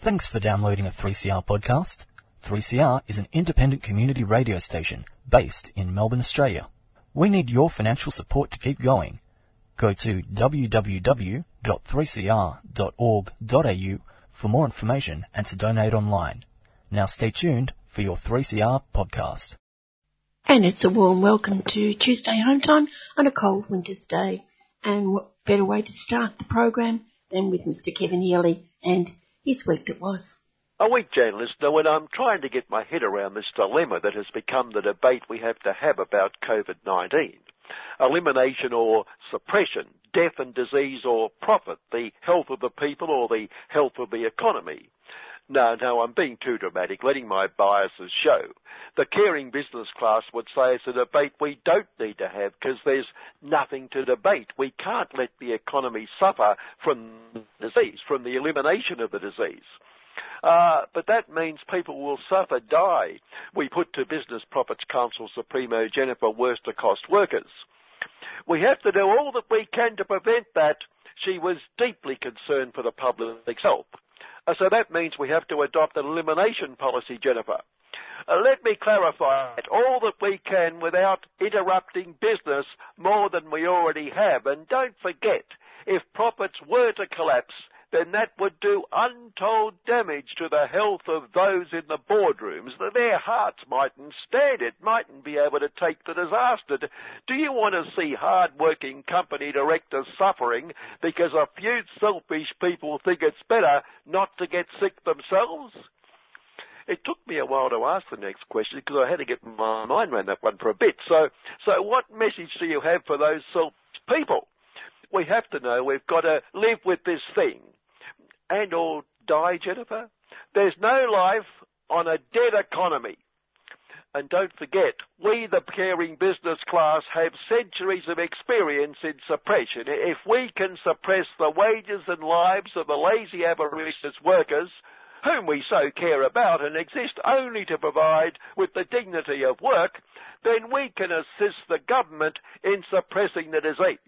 Thanks for downloading a 3CR podcast. 3CR is an independent community radio station based in Melbourne, Australia. We need your financial support to keep going. Go to www.3cr.org.au for more information and to donate online. Now stay tuned for your 3CR podcast. And it's a warm welcome to Tuesday home time on a cold winter's day. And what better way to start the program than with Mr. Kevin Healy and his week that was. A week, Jane listener, when I'm trying to get my head around this dilemma that has become the debate we have to have about COVID-19. Elimination or suppression, death and disease or profit, the health of the people or the health of the economy. No, no, I'm being too dramatic, letting my biases show. The caring business class would say it's a debate we don't need to have because there's nothing to debate. We can't let the economy suffer from disease, from the elimination of the disease. Uh, but that means people will suffer, die. We put to Business Profits Council Supremo Jennifer Wurster-Cost workers. We have to do all that we can to prevent that. She was deeply concerned for the public health. Uh, so that means we have to adopt an elimination policy, Jennifer. Uh, let me clarify it. All that we can without interrupting business more than we already have. And don't forget, if profits were to collapse, then that would do untold damage to the health of those in the boardrooms. Their hearts mightn't stand it, mightn't be able to take the disaster. Do you want to see hard-working company directors suffering because a few selfish people think it's better not to get sick themselves? It took me a while to ask the next question because I had to get my mind around that one for a bit. So, so what message do you have for those selfish people? We have to know we've got to live with this thing and or die, Jennifer. There's no life on a dead economy. And don't forget, we, the caring business class, have centuries of experience in suppression. If we can suppress the wages and lives of the lazy avaricious workers, whom we so care about and exist only to provide with the dignity of work, then we can assist the government in suppressing the disease.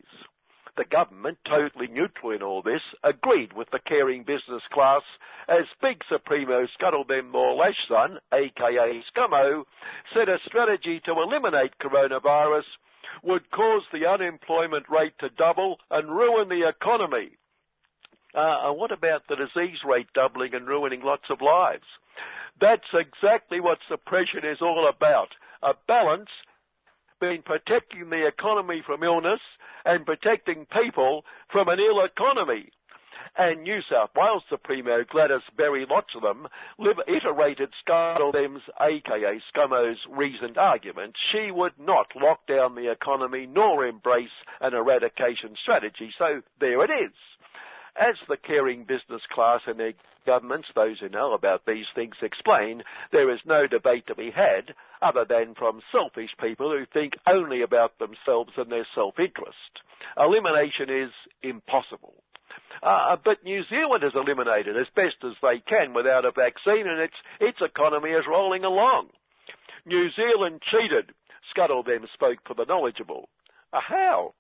The government, totally neutral in all this, agreed with the caring business class as Big Supremo Scuttledem Morlashson, aka Scummo, said a strategy to eliminate coronavirus would cause the unemployment rate to double and ruin the economy. Uh, what about the disease rate doubling and ruining lots of lives? That's exactly what suppression is all about. A balance between protecting the economy from illness and protecting people from an ill economy. And New South Wales Supremo Gladys Berry Lotshalam iterated Scuttledem's, aka Scummo's, reasoned argument. She would not lock down the economy nor embrace an eradication strategy. So there it is. As the caring business class and their governments, those who know about these things explain, there is no debate to be had other than from selfish people who think only about themselves and their self-interest. Elimination is impossible. Uh, but New Zealand has eliminated as best as they can without a vaccine and its, its economy is rolling along. New Zealand cheated, Scuttle then spoke for the knowledgeable. Uh, how?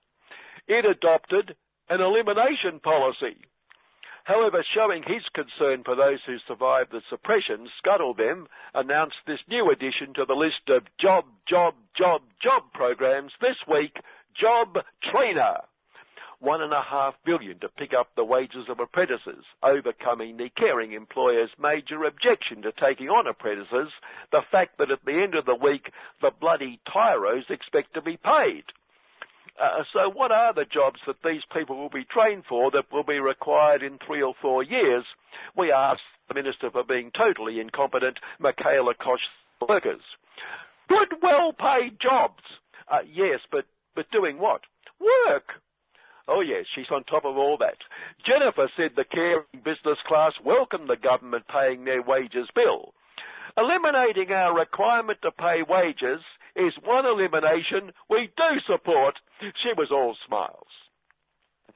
It adopted an elimination policy. However, showing his concern for those who survived the suppression, Scuttledem announced this new addition to the list of job, job, job, job programs this week, Job Trainer. One and a half billion to pick up the wages of apprentices, overcoming the caring employer's major objection to taking on apprentices, the fact that at the end of the week the bloody tyros expect to be paid. Uh, so what are the jobs that these people will be trained for that will be required in three or four years? We asked the Minister for being totally incompetent, Michaela Koch workers. Good, well-paid jobs. Uh, yes, but, but doing what? Work. Oh yes, she's on top of all that. Jennifer said the caring business class welcomed the government paying their wages bill. Eliminating our requirement to pay wages is one elimination we do support. She was all smiles.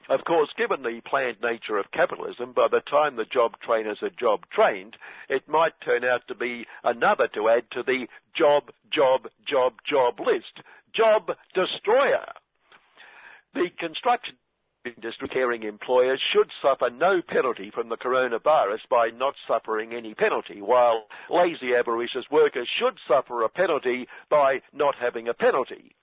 Of course, given the planned nature of capitalism, by the time the job trainers are job trained, it might turn out to be another to add to the job, job, job, job list. Job destroyer. The construction industry caring employers should suffer no penalty from the coronavirus by not suffering any penalty, while lazy avaricious workers should suffer a penalty by not having a penalty.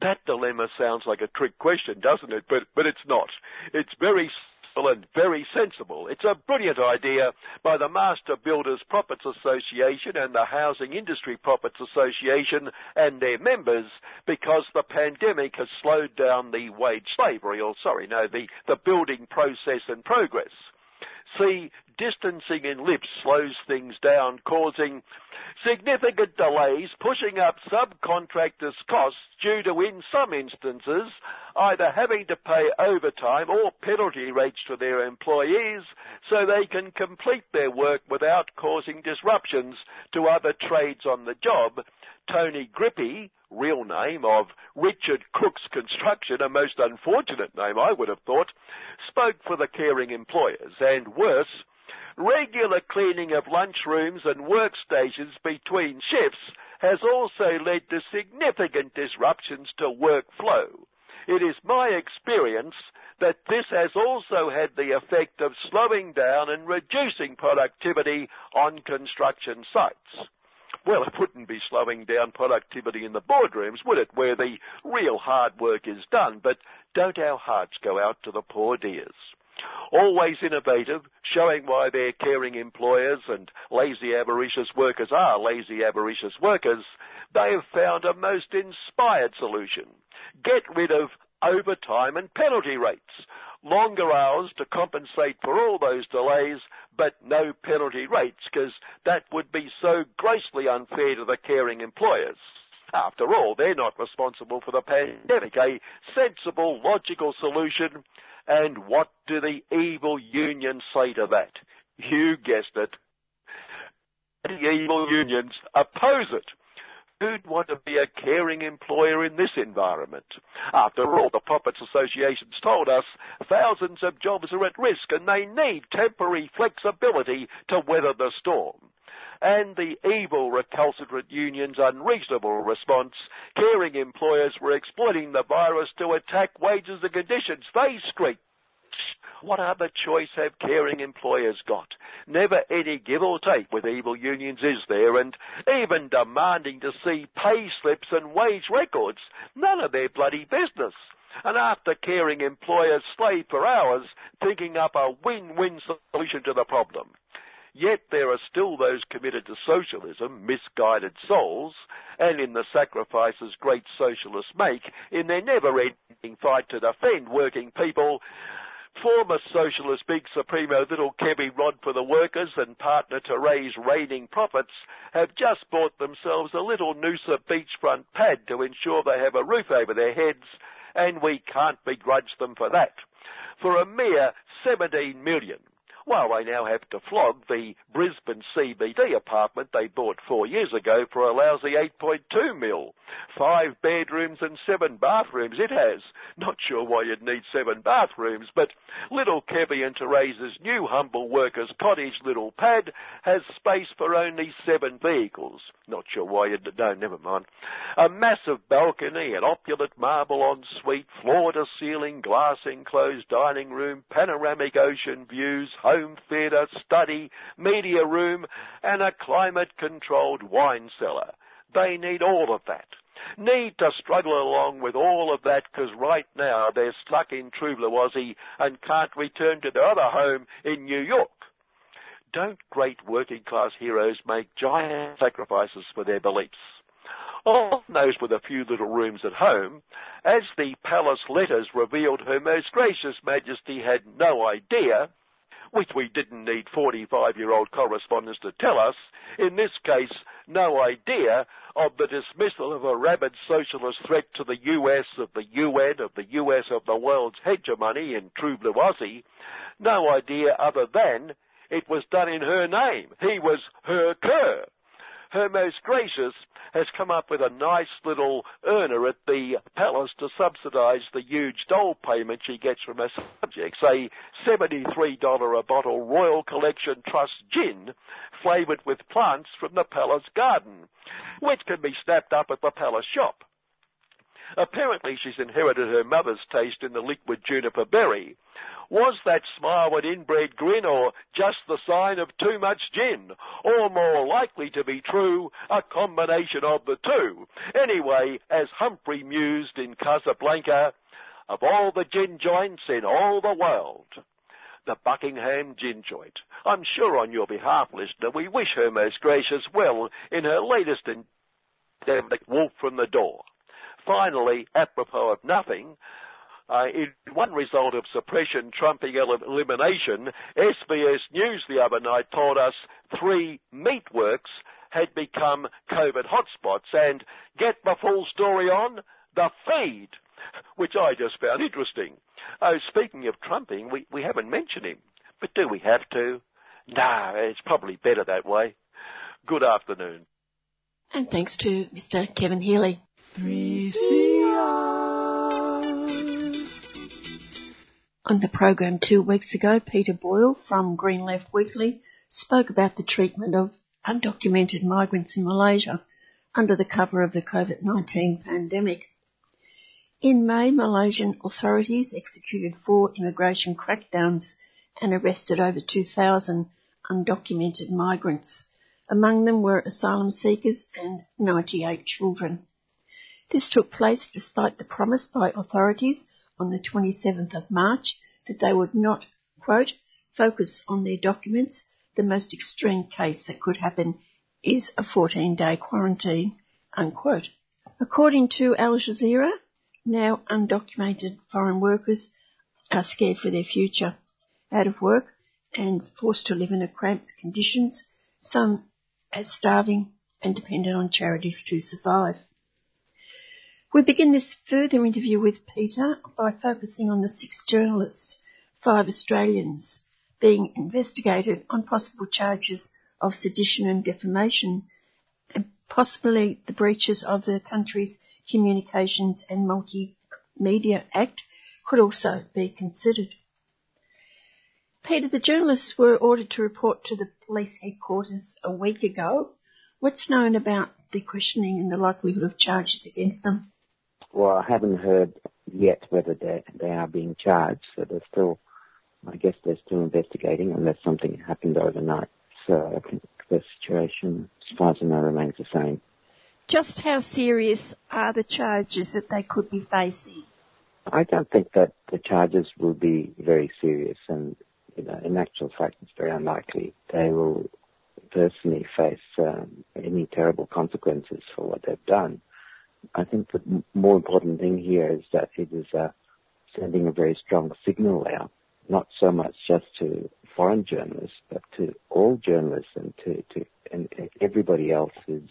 That dilemma sounds like a trick question, doesn't it? But, but it's not. It's very and very sensible. It's a brilliant idea by the Master Builders Profits Association and the Housing Industry Profits Association and their members because the pandemic has slowed down the wage slavery, or sorry, no, the, the building process and progress. See, distancing in lifts slows things down, causing significant delays, pushing up subcontractors' costs due to, in some instances, either having to pay overtime or penalty rates to their employees so they can complete their work without causing disruptions to other trades on the job. Tony Grippy, real name of Richard Cook's Construction, a most unfortunate name I would have thought, spoke for the caring employers and worse, regular cleaning of lunchrooms and workstations between shifts has also led to significant disruptions to workflow. It is my experience that this has also had the effect of slowing down and reducing productivity on construction sites. Well, it wouldn't be slowing down productivity in the boardrooms, would it, where the real hard work is done? But don't our hearts go out to the poor dears? Always innovative, showing why their caring employers and lazy avaricious workers are lazy avaricious workers, they have found a most inspired solution. Get rid of overtime and penalty rates. Longer hours to compensate for all those delays, but no penalty rates, because that would be so grossly unfair to the caring employers. After all, they're not responsible for the pandemic. A sensible, logical solution and what do the evil unions say to that? You guessed it. The evil unions oppose it. Who'd want to be a caring employer in this environment? After all, the Profits Associations told us thousands of jobs are at risk and they need temporary flexibility to weather the storm. And the evil recalcitrant union's unreasonable response, caring employers were exploiting the virus to attack wages and conditions. They squeaked what other choice have caring employers got? Never any give or take with evil unions, is there? And even demanding to see pay slips and wage records. None of their bloody business. And after caring employers slave for hours, thinking up a win-win solution to the problem. Yet there are still those committed to socialism, misguided souls, and in the sacrifices great socialists make in their never-ending fight to defend working people, Former socialist big supremo little Kevy Rod for the workers and partner to raise reigning profits have just bought themselves a little Noosa beachfront pad to ensure they have a roof over their heads, and we can't begrudge them for that. For a mere 17 million, well, they now have to flog the Brisbane CBD apartment they bought four years ago for a lousy 8.2 mil. Five bedrooms and seven bathrooms it has. Not sure why you'd need seven bathrooms, but little Kevy and Teresa's new humble workers cottage little pad has space for only seven vehicles. Not sure why you'd, no, never mind. A massive balcony, an opulent marble ensuite, floor to ceiling, glass enclosed dining room, panoramic ocean views, home theatre, study, media room, and a climate-controlled wine cellar. They need all of that. Need to struggle along with all of that because right now they're stuck in Blue and can't return to their other home in New York. Don't great working class heroes make giant sacrifices for their beliefs? On those with a few little rooms at home, as the palace letters revealed Her Most Gracious Majesty had no idea which we didn't need 45 year old correspondents to tell us, in this case, no idea of the dismissal of a rabid socialist threat to the US of the UN, of the US of the world's hegemony in true blue Aussie, no idea other than it was done in her name. He was her Kerr. Her Most Gracious has come up with a nice little earner at the palace to subsidise the huge dole payment she gets from her subjects, a $73 a bottle Royal Collection Trust gin flavoured with plants from the palace garden, which can be snapped up at the palace shop. Apparently she's inherited her mother's taste in the liquid juniper berry. Was that smile an inbred grin or just the sign of too much gin? Or more likely to be true, a combination of the two? Anyway, as Humphrey mused in Casablanca, of all the gin joints in all the world, the Buckingham Gin Joint. I'm sure on your behalf, listener, we wish her most gracious well in her latest endeavour walk from the door. Finally, apropos of nothing, uh, in one result of suppression trumping elimination, SBS News the other night told us three meatworks had become COVID hotspots and get the full story on the feed, which I just found interesting. Oh, speaking of trumping, we, we haven't mentioned him, but do we have to? No, it's probably better that way. Good afternoon. And thanks to Mr. Kevin Healy. 3CR. On the program two weeks ago, Peter Boyle from Green Left Weekly spoke about the treatment of undocumented migrants in Malaysia under the cover of the COVID-19 pandemic. In May, Malaysian authorities executed four immigration crackdowns and arrested over 2,000 undocumented migrants. Among them were asylum seekers and 98 children. This took place despite the promise by authorities on the 27th of March that they would not, quote, focus on their documents. The most extreme case that could happen is a 14 day quarantine, unquote. According to Al Jazeera, now undocumented foreign workers are scared for their future, out of work and forced to live in cramped conditions, some as starving and dependent on charities to survive. We begin this further interview with Peter by focusing on the six journalists, five Australians, being investigated on possible charges of sedition and defamation, and possibly the breaches of the country's Communications and Multimedia Act could also be considered. Peter, the journalists were ordered to report to the police headquarters a week ago. What's known about the questioning and the likelihood of charges against them? Well, I haven't heard yet whether they they are being charged. So they're still, I guess they're still investigating unless something happened overnight. So I think the situation, as far as I know, remains the same. Just how serious are the charges that they could be facing? I don't think that the charges will be very serious, and you know, in actual fact, it's very unlikely they will personally face um, any terrible consequences for what they've done. I think the more important thing here is that it is uh, sending a very strong signal out, not so much just to foreign journalists, but to all journalists and to, to and everybody else who's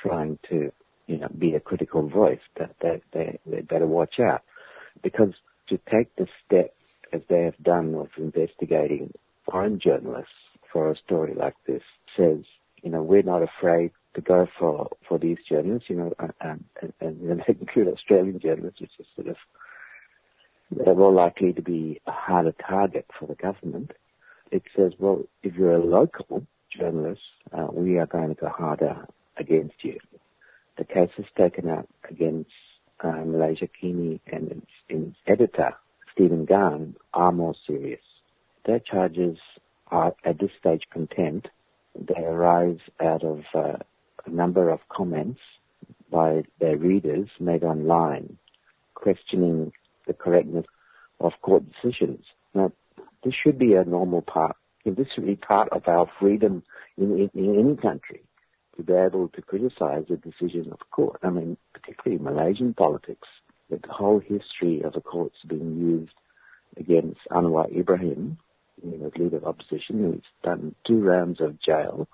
trying to, you know, be a critical voice that they, they, they better watch out. Because to take the step as they have done of investigating foreign journalists for a story like this says, you know, we're not afraid go for, these journalists, you know, and, and, and include Australian journalists, which is sort of, they're more likely to be a harder target for the government. It says, well, if you're a local journalist, uh, we are going to go harder against you. The cases taken up against uh, Malaysiakini and its, its editor, Steven Gan, are more serious. Their charges are at this stage contempt. They arise out of uh, a number of comments by their readers made online questioning the correctness of court decisions. Now, this should be a normal part. This should be part of our freedom in, in, in any country to be able to criticize the decision of court. I mean, particularly Malaysian politics, the whole history of the courts being used against Anwar Ibrahim, you know, leader of opposition, who's done two rounds of jail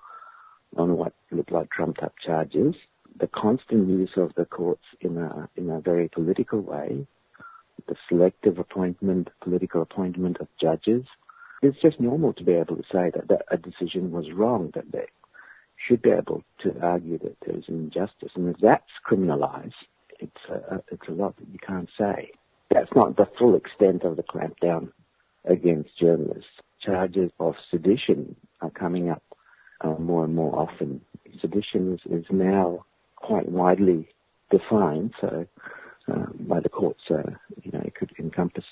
on what looked like trumped up charges. The constant use of the courts in a, in a very political way, the selective appointment, political appointment of judges, it's just normal to be able to say that, that a decision was wrong, that they should be able to argue that there's injustice. And if that's criminalized, it's a, it's a lot that you can't say. That's not the full extent of the clampdown against journalists. Charges of sedition are coming up uh, more and more often. Sedition is, is now quite widely defined, so uh, by the courts. So, you know, it could encompass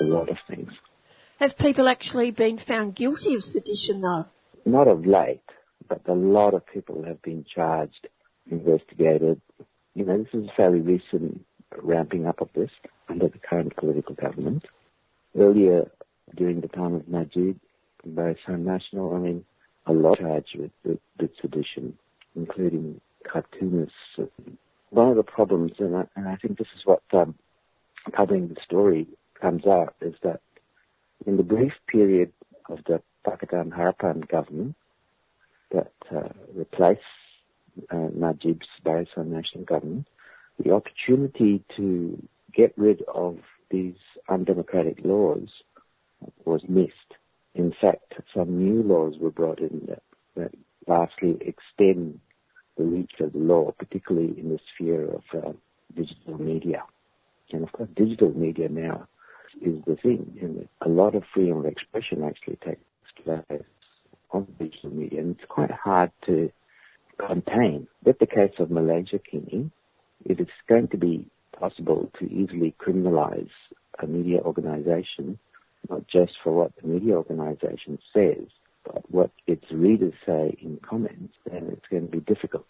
a lot of things. Have people actually been found guilty of sedition though? Not of late, but a lot of people have been charged, investigated. You know, this is a fairly recent ramping up of this under the current political government. Earlier, during the time of Najib, Barisan National, I mean, a lot charged with, with, with sedition, including cartoonists. One of the problems, and I, and I think this is what um, covering the story comes out, is that in the brief period of the Pakatan Harapan government that uh, replaced uh, Najib's Barisan National Government, the opportunity to get rid of these undemocratic laws was missed. In fact, some new laws were brought in that, that vastly extend the reach of the law, particularly in the sphere of uh, digital media. And of course, digital media now is the thing. And a lot of freedom of expression actually takes place on digital media, and it's quite hard to contain. With the case of Malaysiakini, it's going to be possible to easily criminalize a media organization, not just for what the media organization says, but what its readers say in comments, then it's going to be difficult.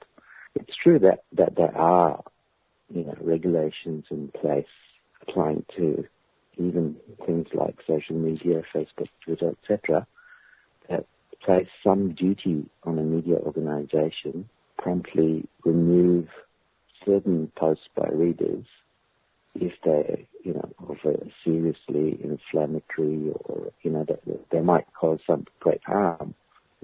It's true that, that there are, you know, regulations in place applying to even things like social media, Facebook, Twitter, etc., that place some duty on a media organization, promptly remove certain posts by readers if they, you know, of a seriously inflammatory or, you know, that they might cause some great harm.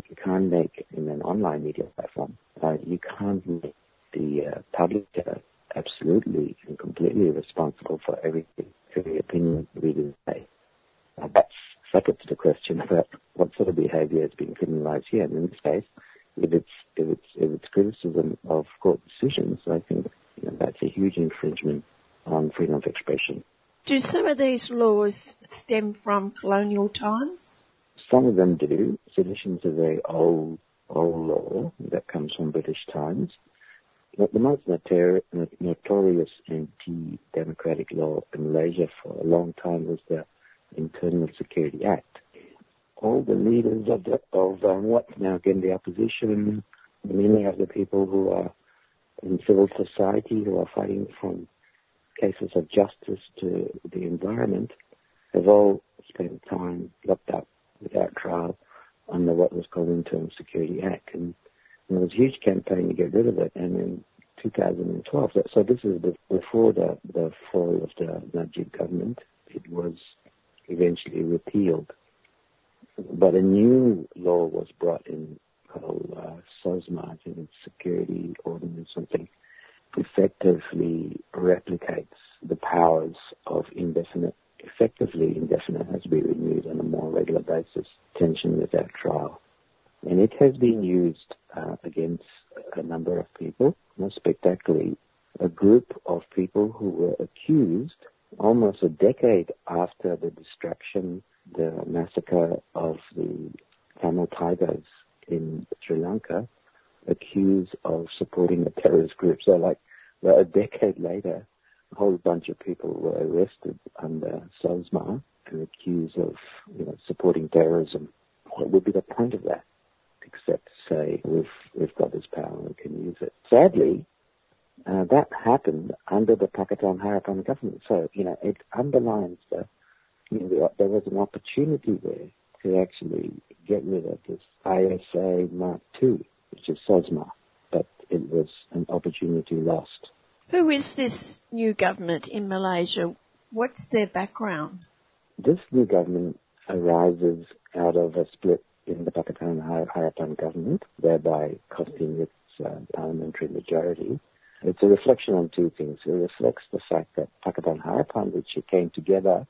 You can't make in an online media platform, uh, you can't make the uh, public uh, absolutely and completely responsible for everything, every opinion readers say. Uh, that's separate to the question about what sort of behaviour is being criminalised here. And in this case, if it's if it's if it's criticism of court decisions, I think you know, that's a huge infringement on freedom of expression. Do some of these laws stem from colonial times? Some of them do. Sedition is a very old old law that comes from British times. But the most notor- notorious anti-democratic law in Malaysia for a long time was the Internal Security Act. All the leaders of the of um, what's now again the opposition, many of the people who are in civil society who are fighting from cases of justice to the environment have all spent time locked up without trial under what was called the Internal Security Act. And, and there was a huge campaign to get rid of it. And in 2012, so this is before the, the fall of the Najib government, it was eventually repealed. But a new law was brought in called uh, SOSMA, I think it's Security Ordinance something, effectively replicates the powers of indefinite, effectively indefinite has been renewed on a more regular basis, tension without trial. And it has been used uh, against a number of people, most spectacularly, a group of people who were accused almost a decade after the destruction, the massacre of the Tamil Tigers in Sri Lanka, accused of supporting a terrorist group. So, like, a decade later, a whole bunch of people were arrested under SOSMA and accused of, you know, supporting terrorism. What would be the point of that? Except to say we've we've got this power and we can use it. Sadly, uh, that happened under the Pakatan Harapan government. So you know it underlines that you know, there was an opportunity there to actually get rid of this ISA Mark II, which is SOSMA, but it was an opportunity lost. Who is this new government in Malaysia? What's their background? This new government arises out of a split in the Pakatan Harapan government, thereby costing its uh, parliamentary majority. It's a reflection on two things. It reflects the fact that Pakatan Harapan, which came together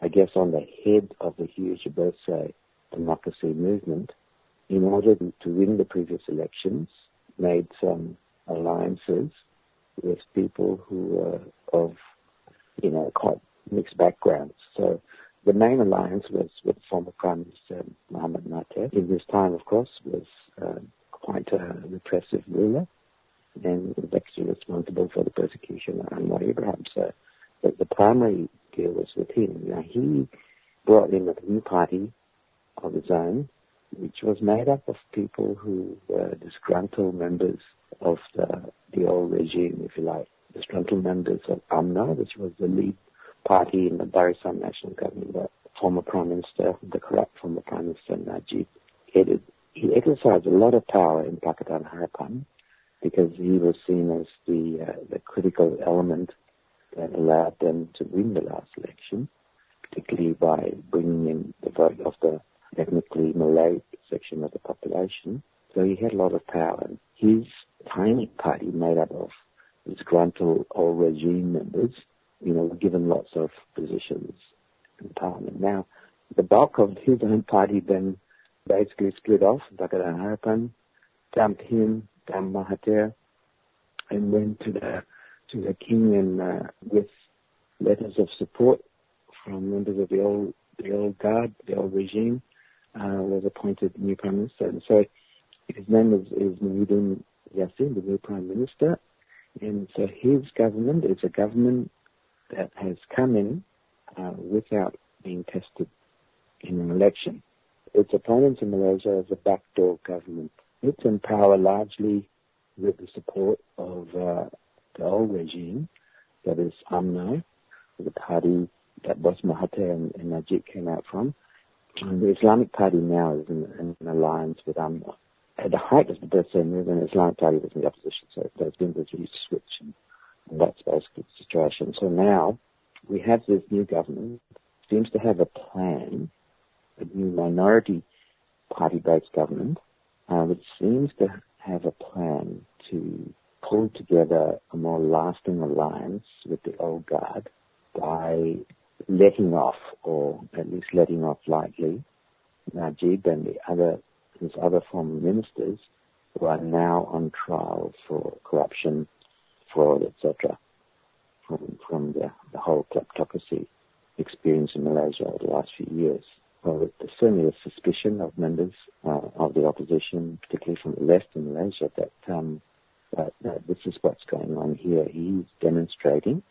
I guess, on the head of the huge Bersih democracy movement, in order to win the previous elections, made some alliances with people who were of, you know, quite mixed backgrounds. So the main alliance was with former Prime Minister Mohamed Natef. In his time, of course, was uh, quite a repressive ruler. and was actually responsible for the persecution of Anwar Ibrahim. So the, the primary deal was with him. Now he brought in a new party of his own, which was made up of people who were disgruntled members of the, the old regime, if you like, disgruntled members of UMNO, which was the lead party in the Barisan National Government, the former Prime Minister, the corrupt former Prime Minister Najib headed. He exercised a lot of power in Pakatan Harapan because he was seen as the uh, the critical element that allowed them to win the last election, particularly by bringing in the vote of the ethnically Malay section of the population. So he had a lot of power. His tiny party, made up of disgruntled old regime members, you know, were given lots of positions in parliament. Now, the bulk of his own party then basically split off. Pakatan Harapan dumped him, dumped Mahathir, and went to the to the king and uh, with letters of support from members of the old the old guard, the old regime, was appointed new prime minister. And so his name is, is Muhyiddin Yassin, the new prime minister. And so his government is a government that has come in uh, without being tested in an election. Its opponents in Malaysia is a backdoor government. It's in power largely with the support of uh, the old regime, that is UMNO, the party that Bos Mahathir and, and Najib came out from. The Islamic Party now is in, in an alliance with UMNO. At the height of the Bersih movement, the Islamic Party was in the opposition, so there's been this huge switch, and, and that's basically the situation. So now we have this new government, seems to have a plan, a new minority party-based government, uh, which seems to have a plan to pull together a more lasting alliance with the old guard by letting off, or at least letting off lightly, Najib and the other his other former ministers who are now on trial for corruption, fraud, etc. From from the, the whole kleptocracy experience in Malaysia over the last few years. Well, there's certainly a suspicion of members uh, of the opposition, particularly from the left in Malaysia, that, um, that, that this is what's going on here. He's demonstrating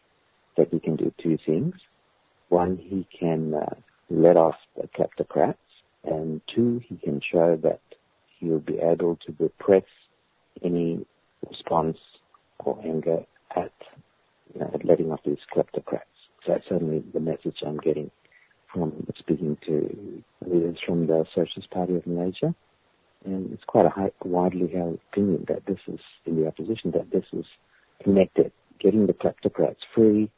that he can do two things. One, he can uh, let off the kleptocrats, and two, he can show that he will be able to repress any response or anger at, you know, at letting off these kleptocrats. So that's certainly the message I'm getting from speaking to leaders from the Socialist Party of Malaysia. And it's quite a high, widely held opinion that this is, in the opposition, that this is connected. Getting the kleptocrats free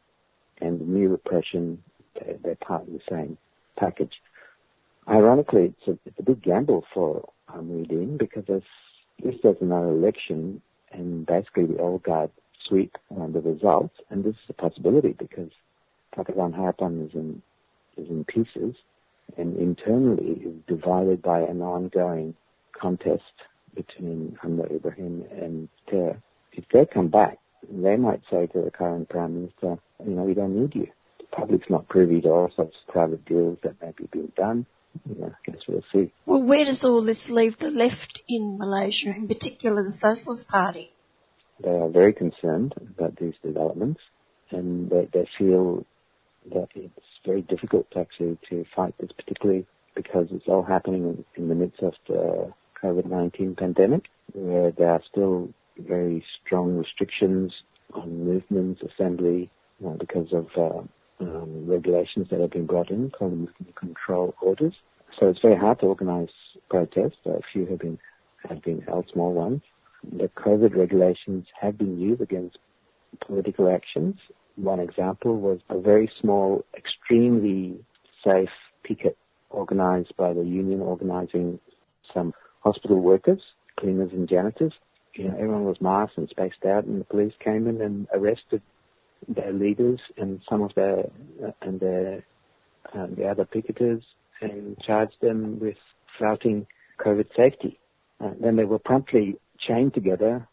and the new repression they're, they're part of the same package. Ironically, it's a, it's a big gamble for Muhyiddin because as this does another election and basically the old guard sweep uh, the results, and this is a possibility because Pakatan Harapan is in is in pieces and internally is divided by an ongoing contest between Anwar Ibrahim and Ter. If they come back, they might say to the current Prime Minister, you know, we don't need you public's not privy to all sorts of private deals that may be being done. I guess we'll see. Well, where does all this leave the left in Malaysia, in particular the Socialist Party? They are very concerned about these developments and they, they feel that it's very difficult actually to fight this, particularly because it's all happening in, the midst of the COVID-19 pandemic, where there are still very strong restrictions on movements, assembly, you know, because of uh, Um, regulations that have been brought in called movement control orders. So it's very hard to organize protests. A few have been have been held, small ones. The COVID regulations have been used against political actions. One example was a very small, extremely safe picket organized by the union organizing some hospital workers, cleaners and janitors. You know, everyone was masked and spaced out and the police came in and arrested their leaders and some of their and their um, the other picketers and charged them with flouting COVID safety. Uh, then they were promptly chained together,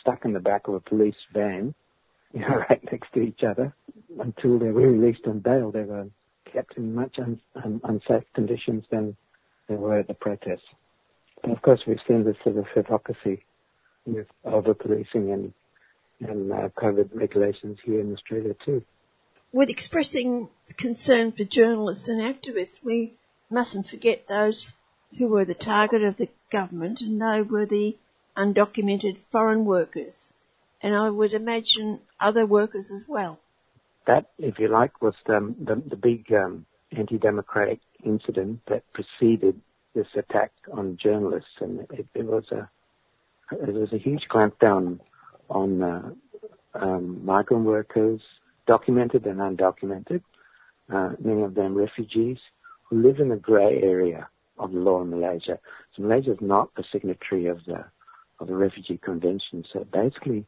stuck in the back of a police van, you know, right next to each other, until they were released on bail. They were kept in much un, un, unsafe conditions than they were at the protests. And of course, we've seen this sort of hypocrisy with over-policing and, and uh, COVID regulations here in Australia too. With expressing concern for journalists and activists, we mustn't forget those who were the target of the government and they were the undocumented foreign workers. And I would imagine other workers as well. That, if you like, was the, the, the big um, anti-democratic incident that preceded this attack on journalists, and it, it was a it was a huge clampdown on uh, um, migrant workers, documented and undocumented, uh, many of them refugees who live in the grey area of the law in Malaysia. So Malaysia is not a signatory of the of the Refugee Convention, so it basically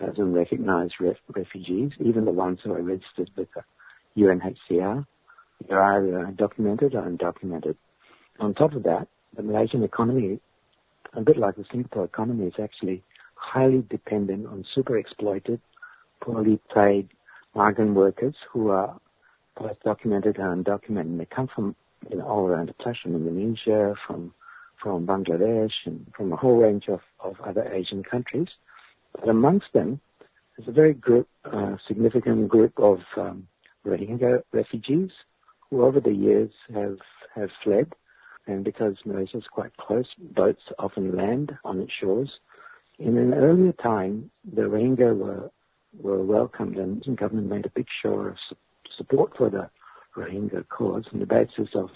doesn't recognise ref- refugees, even the ones who are registered with the UNHCR. They're either documented or undocumented. On top of that, the Malaysian economy, a bit like the Singapore economy, is actually highly dependent on super exploited, poorly paid migrant workers who are both documented and undocumented. They come from you know, all around the place, from Indonesia, from from Bangladesh, and from a whole range of, of other Asian countries. But amongst them, there's a very group, uh, significant group of um, Rohingya refugees who over the years have, have fled. And because Malaysia is quite close, boats often land on its shores. In an earlier time, the Rohingya were, were welcomed and the government made a big show of su- support for the Rohingya cause on the basis of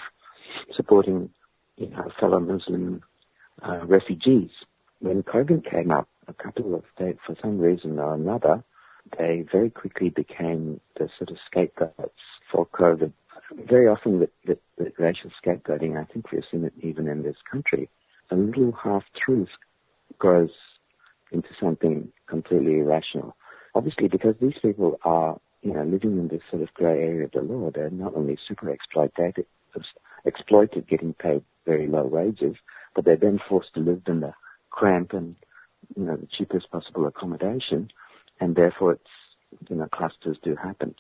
supporting you know, fellow Muslim uh, refugees. When COVID came up, a couple of they, for some reason or another, they very quickly became the sort of scapegoats for COVID very often with racial scapegoating, I think we've seen it even in this country, a little half-truth grows into something completely irrational. Obviously, because these people are, you know, living in this sort of grey area of the law, they're not only super exploited, exploited getting paid very low wages, but they're then forced to live in the cramp and, you know, the cheapest possible accommodation, and therefore it's, you know, clusters do happen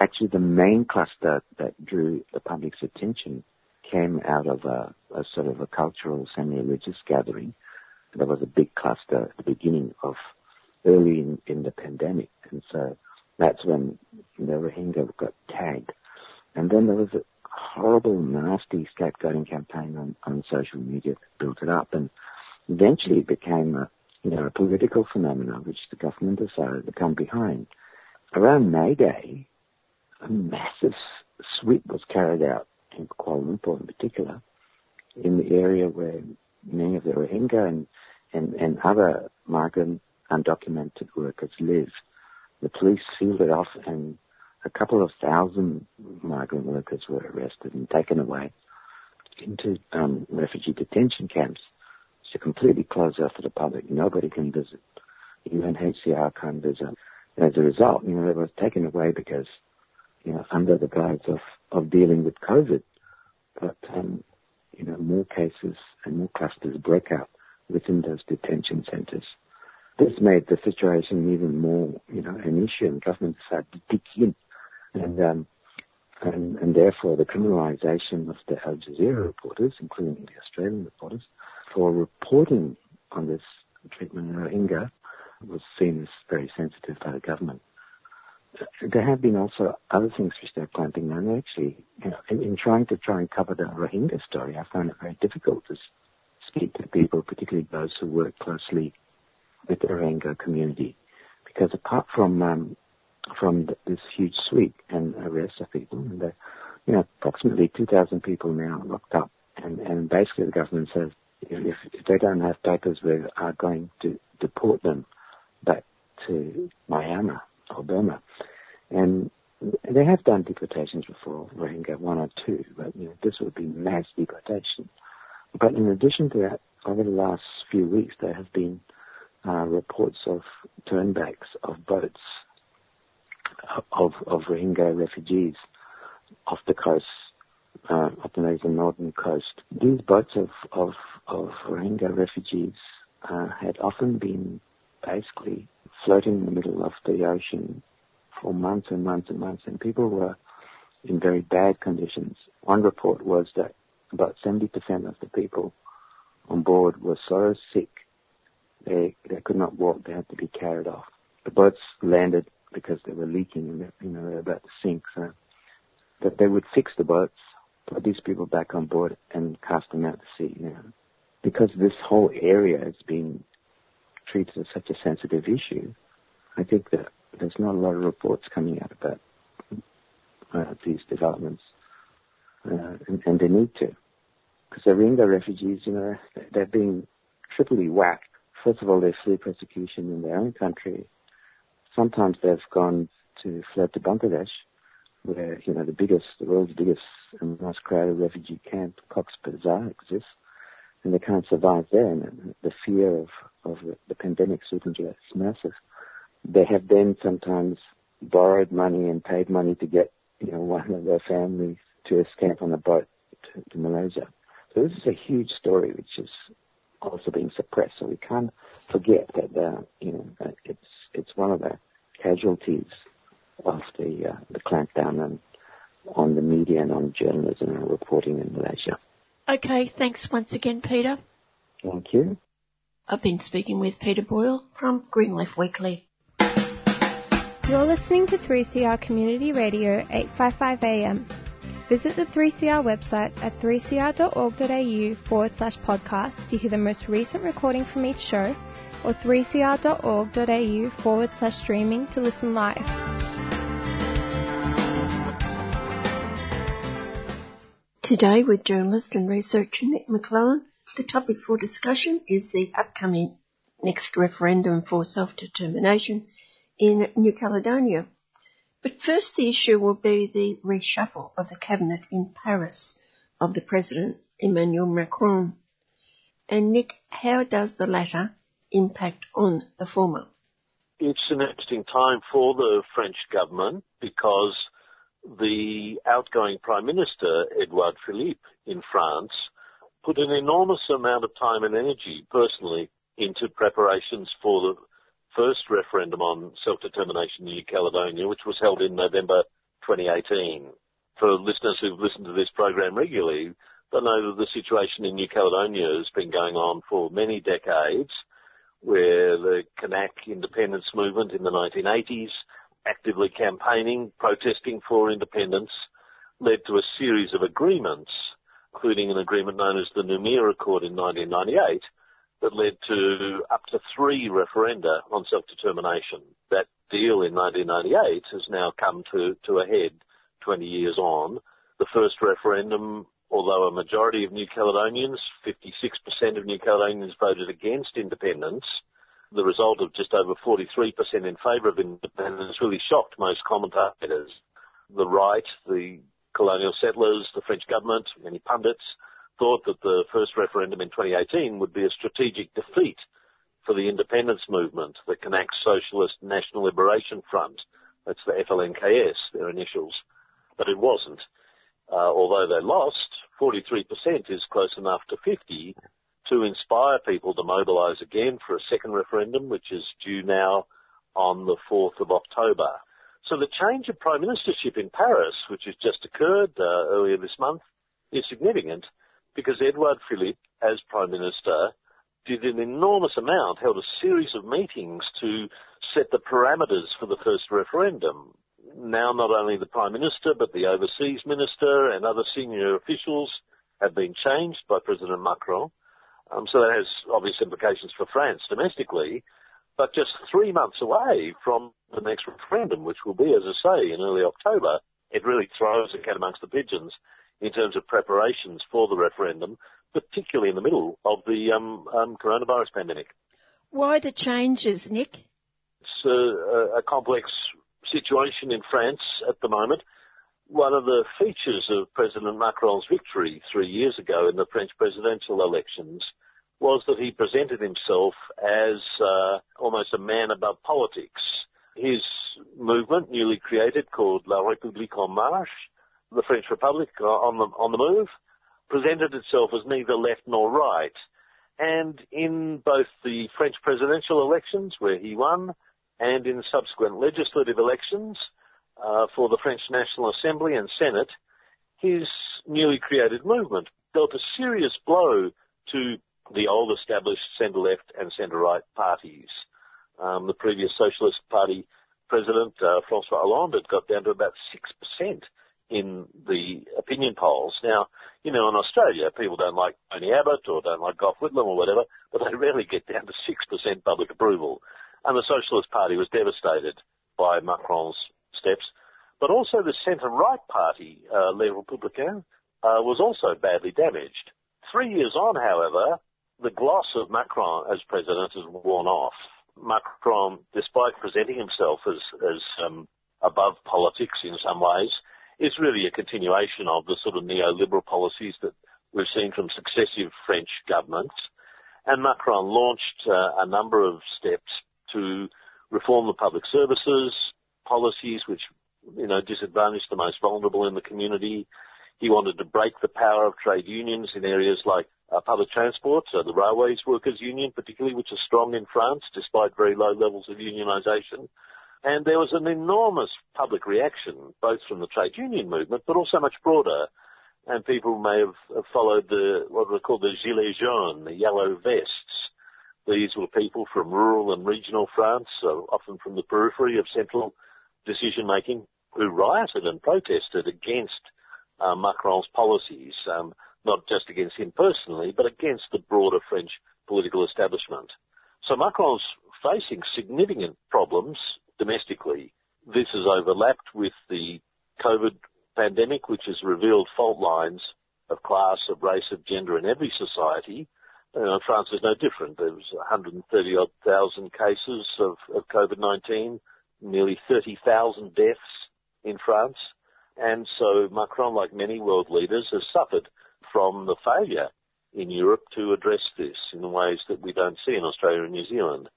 actually the main cluster that drew the public's attention came out of a, a sort of a cultural semi-religious gathering. There was a big cluster at the beginning of early in, in the pandemic, and so that's when the Rohingya got tagged. And then there was a horrible, nasty scapegoating campaign on, on social media that built it up, and eventually it became a, you know, a political phenomenon which the government decided to come behind. Around May Day, a massive sweep was carried out in Kuala Lumpur in particular, in the area where many of the Rohingya and, and, and other migrant undocumented workers live. The police sealed it off and a couple of thousand migrant workers were arrested and taken away into um, refugee detention camps to completely close off to the public. Nobody can visit. UNHCR can't visit. And as a result, you know, they were taken away because you know, under the guise of, of dealing with COVID. But, um, you know, more cases and more clusters break out within those detention centres. This made the situation even more, you know, an issue and government decided to dig in. And, um, and, and therefore the criminalisation of the Al Jazeera reporters, including the Australian reporters, for reporting on this treatment in Rohingya was seen as very sensitive by the government there have been also other things which they're clamping down. Actually, you know, in, in, trying to try and cover the Rohingya story, I found it very difficult to speak to people, particularly those who work closely with the Rohingya community, because apart from um, from this huge sweep and arrest of people, and the, you know, approximately 2,000 people now locked up, and, and basically the government says if, if they don't have papers, we are going to deport them back to Myanmar or Burma. And they have done deportations before, Rohingya one or two, but you know, this would be mass deportation. But in addition to that, over the last few weeks, there have been uh, reports of turnbacks of boats of, of Rohingya refugees off the coast, uh, up the northern coast. These boats of, of, of Rohingya refugees uh, had often been basically floating in the middle of the ocean for months and months and months, and people were in very bad conditions. One report was that about 70% of the people on board were so sick they they could not walk; they had to be carried off. The boats landed because they were leaking and they, you know they were about to sink. So that they would fix the boats, put these people back on board, and cast them out to sea. You know, because this whole area has been treated as such a sensitive issue. I think that there's not a lot of reports coming out about uh, these developments, Uh, and, and, they need to, because the Rohingya refugees, you know, they're being triply whacked. First of all, they flee persecution in their own country. Sometimes they've gone to fled to Bangladesh, where you know the biggest, the world's biggest and most crowded refugee camp, Cox's Bazar, exists, and they can't survive there. And the fear of of the pandemic certainly is massive. They have then sometimes borrowed money and paid money to get you know one of their families to escape on a boat to, to Malaysia. So this is a huge story which is also being suppressed. So we can't forget that uh, you know it's it's one of the casualties of the uh, the clampdown on, on the media and on journalism and reporting in Malaysia. Okay, thanks once again, Peter. Thank you. I've been speaking with Peter Boyle from Green Left Weekly. You're listening to 3CR Community Radio 855 AM. Visit the 3CR website at 3cr.org.au forward slash podcast to hear the most recent recording from each show or 3cr.org.au forward slash streaming to listen live. Today with journalist and researcher Nick McClellan, the topic for discussion is the upcoming next referendum for self-determination in New Caledonia. But first the issue will be the reshuffle of the cabinet in Paris of the President Emmanuel Macron. And Nick, how does the latter impact on the former? It's an interesting time for the French government because the outgoing Prime Minister, Edouard Philippe, in France, put an enormous amount of time and energy personally into preparations for the first referendum on self-determination in New Caledonia, which was held in November 2018. For listeners who've listened to this program regularly, they know that the situation in New Caledonia has been going on for many decades, where the Kanak independence movement in the 1980s, actively campaigning, protesting for independence, led to a series of agreements, including an agreement known as the Noumea Accord in 1998, that led to up to three referenda on self-determination. That deal in 1998 has now come to, to a head 20 years on. The first referendum, although a majority of New Caledonians, 56% of New Caledonians voted against independence, the result of just over 43% in favour of independence really shocked most commentators. The right, the colonial settlers, the French government, many pundits, thought that the first referendum in 2018 would be a strategic defeat for the independence movement, the Kanak Socialist National Liberation Front. That's the FLNKS, their initials. But it wasn't. Uh, although they lost, 43% is close enough to 50 to inspire people to mobilise again for a second referendum, which is due now on the 4th of October. So the change of prime ministership in Paris, which has just occurred uh, earlier this month, is significant because Edouard Philippe, as Prime Minister, did an enormous amount, held a series of meetings to set the parameters for the first referendum. Now not only the Prime Minister, but the Overseas Minister and other senior officials have been changed by President Macron. Um, so that has obvious implications for France domestically. But just three months away from the next referendum, which will be, as I say, in early October, it really throws a cat amongst the pigeons in terms of preparations for the referendum, particularly in the middle of the um, um, coronavirus pandemic. Why the changes, Nick? It's a, a complex situation in France at the moment. One of the features of President Macron's victory three years ago in the French presidential elections was that he presented himself as uh, almost a man above politics. His movement, newly created, called La République en Marche, the French Republic uh, on the on the move, presented itself as neither left nor right. And in both the French presidential elections, where he won, and in subsequent legislative elections uh, for the French National Assembly and Senate, his newly created movement dealt a serious blow to the old established centre-left and centre-right parties. Um, the previous Socialist Party president, uh, Francois Hollande, had got down to about 6% in the opinion polls. Now, you know, in Australia, people don't like Tony Abbott or don't like Gough Whitlam or whatever, but they rarely get down to 6% public approval. And the Socialist Party was devastated by Macron's steps. But also the centre-right party, uh, Les Républicains, uh, was also badly damaged. Three years on, however, the gloss of Macron as president has worn off. Macron, despite presenting himself as, as um, above politics in some ways, is really a continuation of the sort of neoliberal policies that we've seen from successive French governments. And Macron launched uh, a number of steps to reform the public services, policies which, you know, disadvantage the most vulnerable in the community. He wanted to break the power of trade unions in areas like uh, public transport, so the Railways Workers Union particularly, which is strong in France despite very low levels of unionisation. And there was an enormous public reaction, both from the trade union movement, but also much broader. And people may have followed the, what were called the gilets jaunes, the yellow vests. These were people from rural and regional France, so often from the periphery of central decision making, who rioted and protested against uh, Macron's policies. Um, not just against him personally, but against the broader French political establishment. So Macron's facing significant problems domestically. This has overlapped with the COVID pandemic, which has revealed fault lines of class, of race, of gender in every society. Uh, France is no different. There was 130 odd thousand cases of, of COVID-19, nearly 30,000 deaths in France. And so Macron, like many world leaders, has suffered from the failure in Europe to address this in ways that we don't see in Australia and New Zealand.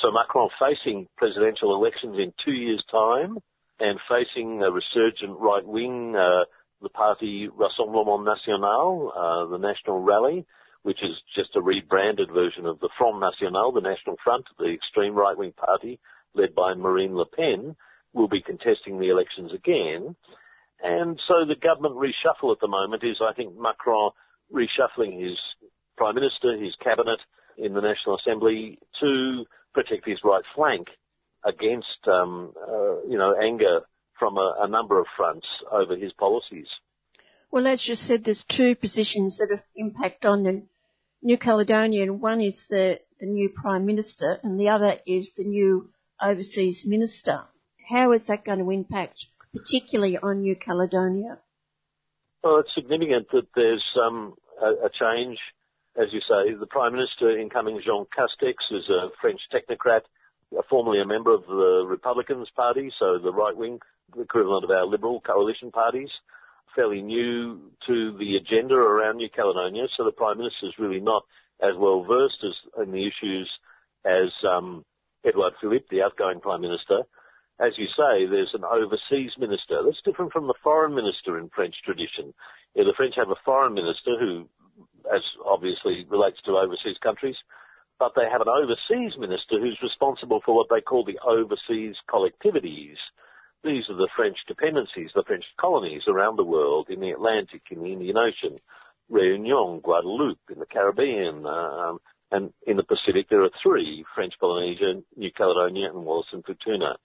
So Macron facing presidential elections in two years' time and facing a resurgent right wing, uh, the party Rassemblement National, uh, the National Rally, which is just a rebranded version of the Front National, the National Front, the extreme right wing party led by Marine Le Pen, will be contesting the elections again. And so the government reshuffle at the moment is, I think, Macron reshuffling his prime minister, his cabinet in the National Assembly to protect his right flank against, um, uh, you know, anger from a, a, number of fronts over his policies. Well, as you said, there's two positions that have impact on the New Caledonia, and one is the, the new Prime Minister, and the other is the new Overseas Minister. How is that going to impact particularly on New Caledonia? Well, it's significant that there's um, a, a, change. As you say, the Prime Minister, incoming Jean Castex, is a French technocrat, formerly a member of the Republicans Party, so the right wing equivalent of our Liberal coalition parties, fairly new to the agenda around New Caledonia, so the Prime Minister is really not as well versed in the issues as um, Edouard Philippe, the outgoing Prime Minister as you say, there's an overseas minister. That's different from the foreign minister in French tradition. The French have a foreign minister who, as obviously relates to overseas countries, but they have an overseas minister who's responsible for what they call the overseas collectivities. These are the French dependencies, the French colonies around the world in the Atlantic, in the Indian Ocean, Réunion, Guadeloupe, in the Caribbean, um, and in the Pacific there are three, French Polynesia, New Caledonia, and Wallis and Futuna.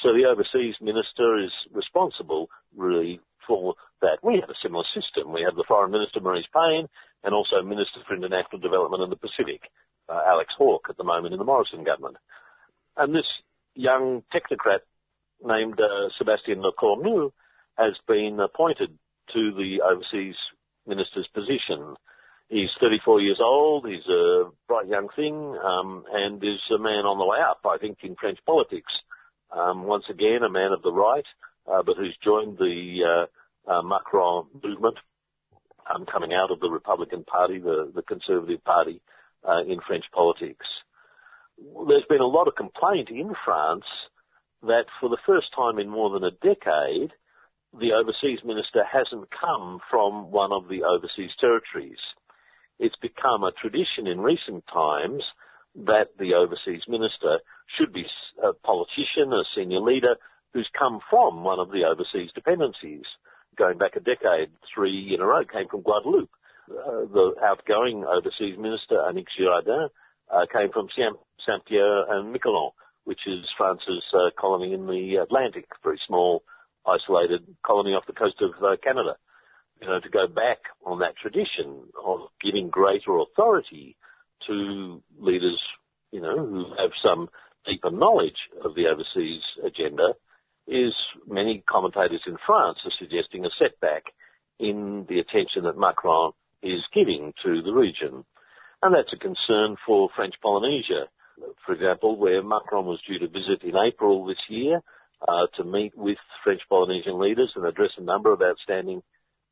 So the overseas minister is responsible really for that. We have a similar system. We have the foreign minister, Marise Payne, and also Minister for International Development in the Pacific, uh, Alex Hawke, at the moment in the Morrison government. And this young technocrat named uh, Sebastien Lecornu has been appointed to the overseas minister's position. He's 34 years old. He's a bright young thing, um, and is a man on the way up, I think, in French politics um, once again a man of the right, but who's joined the uh, uh, Macron movement, um, coming out of the Republican Party, the, the Conservative Party uh, in French politics. There's been a lot of complaint in France that for the first time in more than a decade, the overseas minister hasn't come from one of the overseas territories. It's become a tradition in recent times that the overseas minister should be a politician, a senior leader who's come from one of the overseas dependencies. Going back a decade, three in a row came from Guadeloupe. uh, the outgoing overseas minister, Annick Girardin, uh, came from Saint-Pierre and Miquelon, which is France's uh, colony in the Atlantic, very small, isolated colony off the coast of uh, Canada. You know, to go back on that tradition of giving greater authority to leaders, you know, who have some deeper knowledge of the overseas agenda is many commentators in France are suggesting a setback in the attention that Macron is giving to the region. And that's a concern for French Polynesia, for example, where Macron was due to visit in April this year uh, to meet with French Polynesian leaders and address a number of outstanding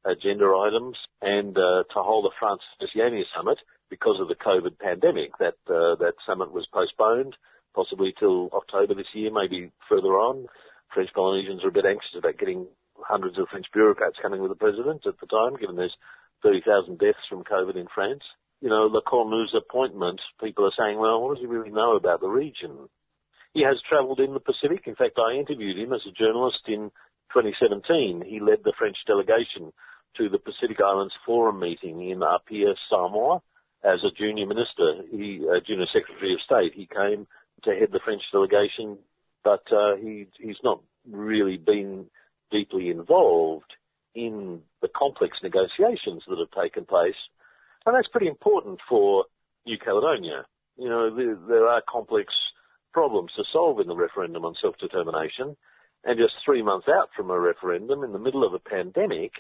agenda items and uh, to hold a France Oceania summit because of the COVID pandemic. That uh, that summit was postponed, possibly till October this year, maybe further on. French Polynesians are a bit anxious about getting hundreds of French bureaucrats coming with the president at the time, given there's 30,000 deaths from COVID in France. You know, Lecornu's appointment, people are saying, well, what does he really know about the region? He has travelled in the Pacific. In fact, I interviewed him as a journalist in 2017. He led the French delegation to the Pacific Islands Forum meeting in Apia, Samoa, as a junior minister, he, junior secretary of state. He came to head the French delegation, but uh, he, he's not really been deeply involved in the complex negotiations that have taken place. And that's pretty important for New Caledonia. You know, there, there are complex problems to solve in the referendum on self-determination. And just three months out from a referendum in the middle of a pandemic,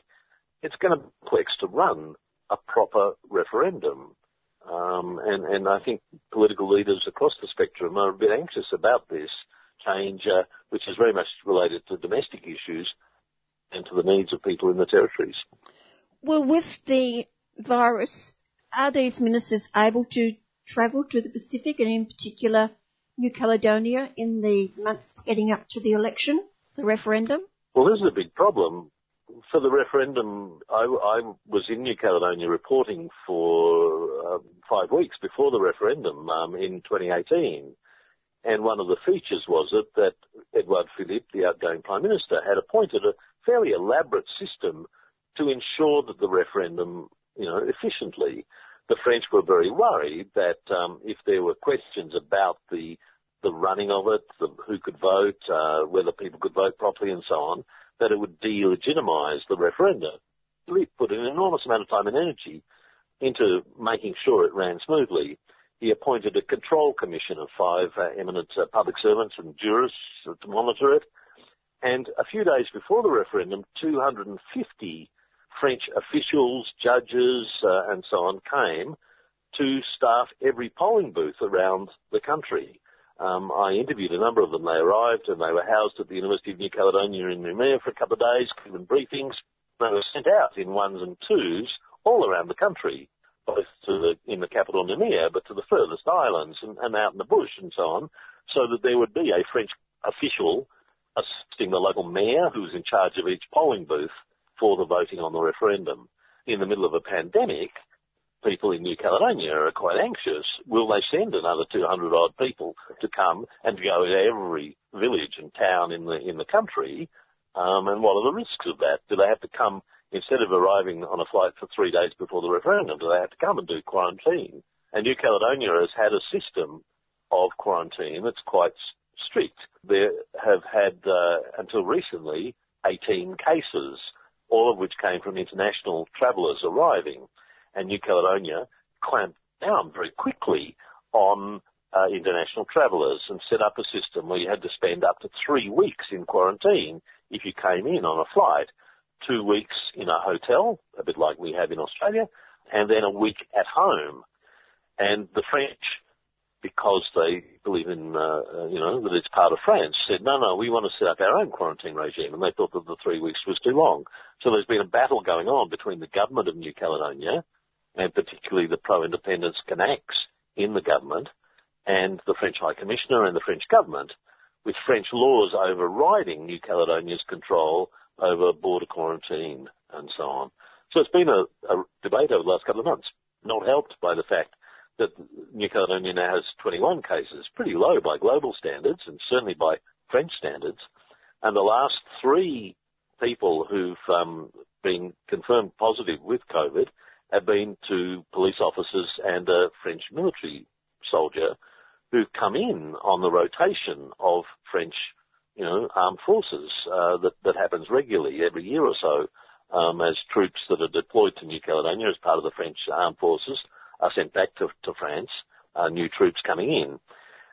it's going to be complex to run a proper referendum. Um, and, and I think political leaders across the spectrum are a bit anxious about this change, uh, which is very much related to domestic issues and to the needs of people in the territories. Well, with the virus, are these ministers able to travel to the Pacific and in particular New Caledonia in the months getting up to the election, the referendum? Well, this is a big problem. For the referendum, I, I was in New Caledonia reporting for uh, five weeks before the referendum um, in 2018. And one of the features was it that Edouard Philippe, the outgoing Prime Minister, had appointed a fairly elaborate system to ensure that the referendum, you know, efficiently. The French were very worried that um, if there were questions about the the running of it, the, who could vote, uh, whether people could vote properly, and so on, that it would delegitimise the referendum. Philippe put an enormous amount of time and energy into making sure it ran smoothly. He appointed a control commission of five uh, eminent uh, public servants and jurists to monitor it. And a few days before the referendum, 250 French officials, judges, uh, and so on came to staff every polling booth around the country. Um, I interviewed a number of them. They arrived and they were housed at the University of New Caledonia in Noumea for a couple of days, given briefings. They were sent out in ones and twos all around the country, both the, in the capital Noumea, but to the furthest islands and, and out in the bush and so on, so that there would be a French official assisting the local mayor who was in charge of each polling booth for the voting on the referendum. In the middle of a pandemic, people in New Caledonia are quite anxious. Will they send another 200 odd people to come and go to every village and town in the in the country? Um, and what are the risks of that? Do they have to come instead of arriving on a flight for three days before the referendum? They have to come and do quarantine? And New Caledonia has had a system of quarantine that's quite strict. They have had, uh, until recently, 18 cases, all of which came from international travellers arriving. And New Caledonia clamped down very quickly on uh, international travellers and set up a system where you had to spend up to three weeks in quarantine if you came in on a flight, two weeks in a hotel, a bit like we have in Australia, and then a week at home. And the French because they believe in, uh, uh, you know, that it's part of France, said, no, no, we want to set up our own quarantine regime. And they thought that the three weeks was too long. So there's been a battle going on between the government of New Caledonia and particularly the pro-independence Kanaks in the government and the French High Commissioner and the French government with French laws overriding New Caledonia's control over border quarantine and so on. So it's been a, a debate over the last couple of months, not helped by the fact that New Caledonia now has 21 cases, pretty low by global standards and certainly by French standards. And the last three people who've um, been confirmed positive with COVID have been to police officers and a French military soldier who've come in on the rotation of French, you know, armed forces. Uh, that that happens regularly every year or so, um, as troops that are deployed to New Caledonia as part of the French armed forces are sent back to, to France. Uh, new troops coming in.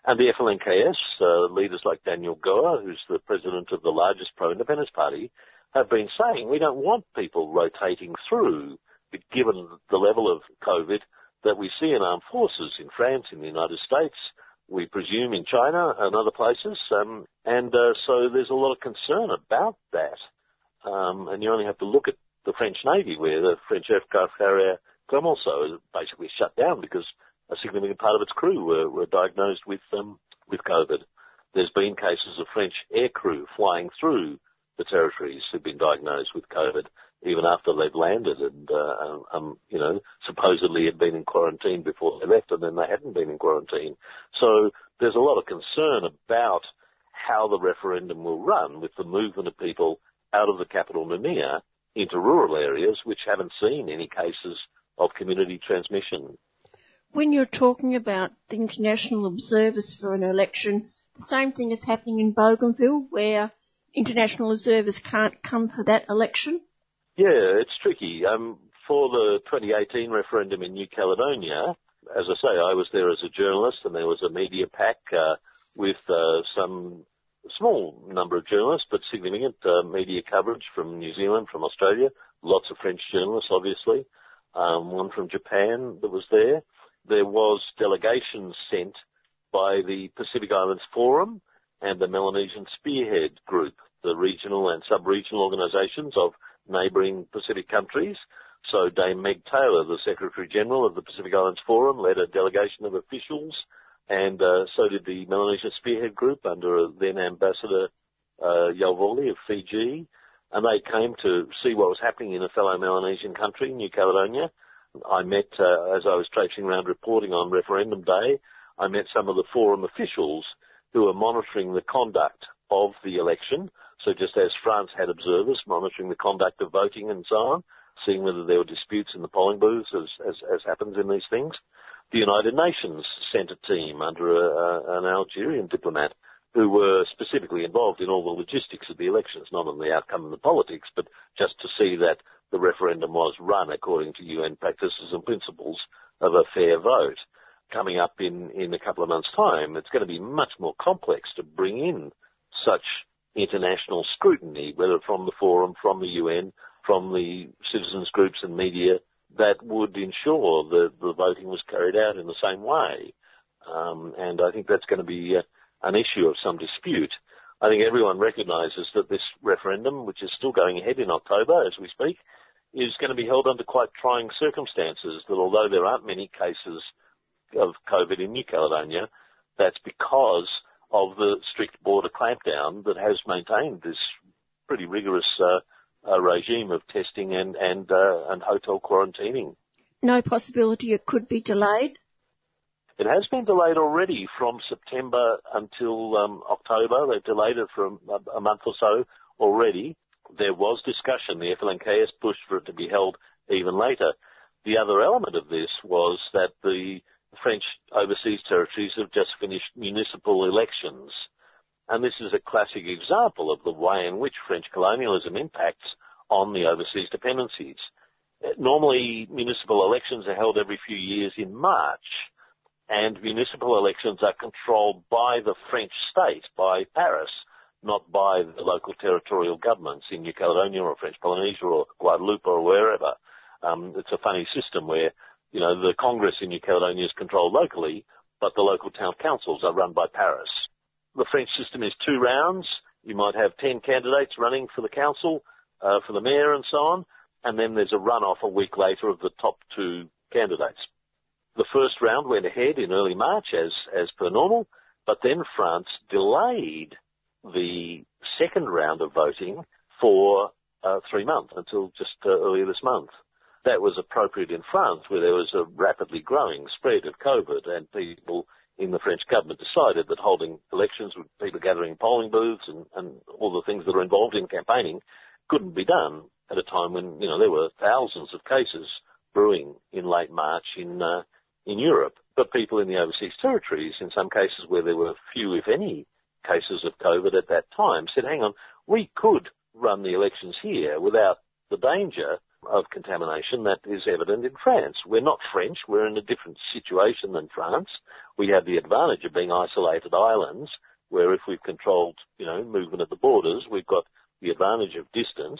And the FLNKS, uh, leaders like Daniel Goa, who's the president of the largest pro-independence party, have been saying we don't want people rotating through, given the level of COVID that we see in armed forces in France, in the United States, we presume in China and other places. Um, and uh, so there's a lot of concern about that. Um, and you only have to look at the French Navy, where the French aircraft carrier Clemenceau is basically shut down because a significant part of its crew were, were diagnosed with um, with COVID. There's been cases of French aircrew flying through the territories who've been diagnosed with COVID even after they've landed and, uh, um, um, you know, supposedly had been in quarantine before they left and then they hadn't been in quarantine. So there's a lot of concern about how the referendum will run with the movement of people out of the capital Noumea into rural areas which haven't seen any cases of community transmission. When you're talking about the international observers for an election, the same thing is happening in Bougainville where international observers can't come for that election? Yeah, it's tricky. Um, for the 2018 referendum in New Caledonia, as I say, I was there as a journalist and there was a media pack uh, with uh, some small number of journalists, but significant uh, media coverage from New Zealand, from Australia, lots of French journalists, obviously, um, one from Japan that was there. There was delegations sent by the Pacific Islands Forum and the Melanesian Spearhead Group, the regional and sub-regional organisations of neighbouring Pacific countries. So Dame Meg Taylor, the Secretary General of the Pacific Islands Forum, led a delegation of officials, and uh, so did the Melanesian Spearhead Group under then Ambassador uh, Yauvoli of Fiji, and they came to see what was happening in a fellow Melanesian country, New Caledonia. I met, uh, as I was traipsing around reporting on referendum day, I met some of the forum officials who were monitoring the conduct of the election so just as France had observers monitoring the conduct of voting and so on, seeing whether there were disputes in the polling booths, as, as, as happens in these things, the United Nations sent a team under a, a, an Algerian diplomat who were specifically involved in all the logistics of the elections, not in the outcome of the politics, but just to see that the referendum was run according to UN practices and principles of a fair vote. Coming up in, in a couple of months' time, it's going to be much more complex to bring in such international scrutiny, whether from the forum, from the UN, from the citizens groups and media, that would ensure that the voting was carried out in the same way. Um, and I think that's going to be uh, an issue of some dispute. I think everyone recognises that this referendum, which is still going ahead in October as we speak, is going to be held under quite trying circumstances. That although there aren't many cases of COVID in New Caledonia, that's because of the strict border clampdown that has maintained this pretty rigorous uh, uh, regime of testing and and uh, and hotel quarantining. No possibility it could be delayed. It has been delayed already from September until um, October. They've delayed it for a, a, month or so already. There was discussion. The FLNKS pushed for it to be held even later. The other element of this was that the French overseas territories have just finished municipal elections. And this is a classic example of the way in which French colonialism impacts on the overseas dependencies. Normally, municipal elections are held every few years in March, and municipal elections are controlled by the French state, by Paris, not by the local territorial governments in New Caledonia or French Polynesia or Guadeloupe or wherever. Um, it's a funny system where you know, the Congress in New Caledonia is controlled locally, but the local town councils are run by Paris. The French system is two rounds. You might have 10 candidates running for the council, uh, for the mayor and so on, and then there's a runoff a week later of the top two candidates. The first round went ahead in early March as, as per normal, but then France delayed the second round of voting for uh, three months until just uh, earlier this month that was appropriate in France, where there was a rapidly growing spread of COVID, and people in the French government decided that holding elections with people gathering polling booths and, and all the things that are involved in campaigning couldn't be done at a time when, you know, there were thousands of cases brewing in late March in uh, in Europe. But people in the overseas territories, in some cases where there were few, if any, cases of COVID at that time, said, "Hang on, we could run the elections here without the danger of contamination that is evident in France. We're not French. We're in a different situation than France. We have the advantage of being isolated islands where if we've controlled, you know, movement at the borders, we've got the advantage of distance.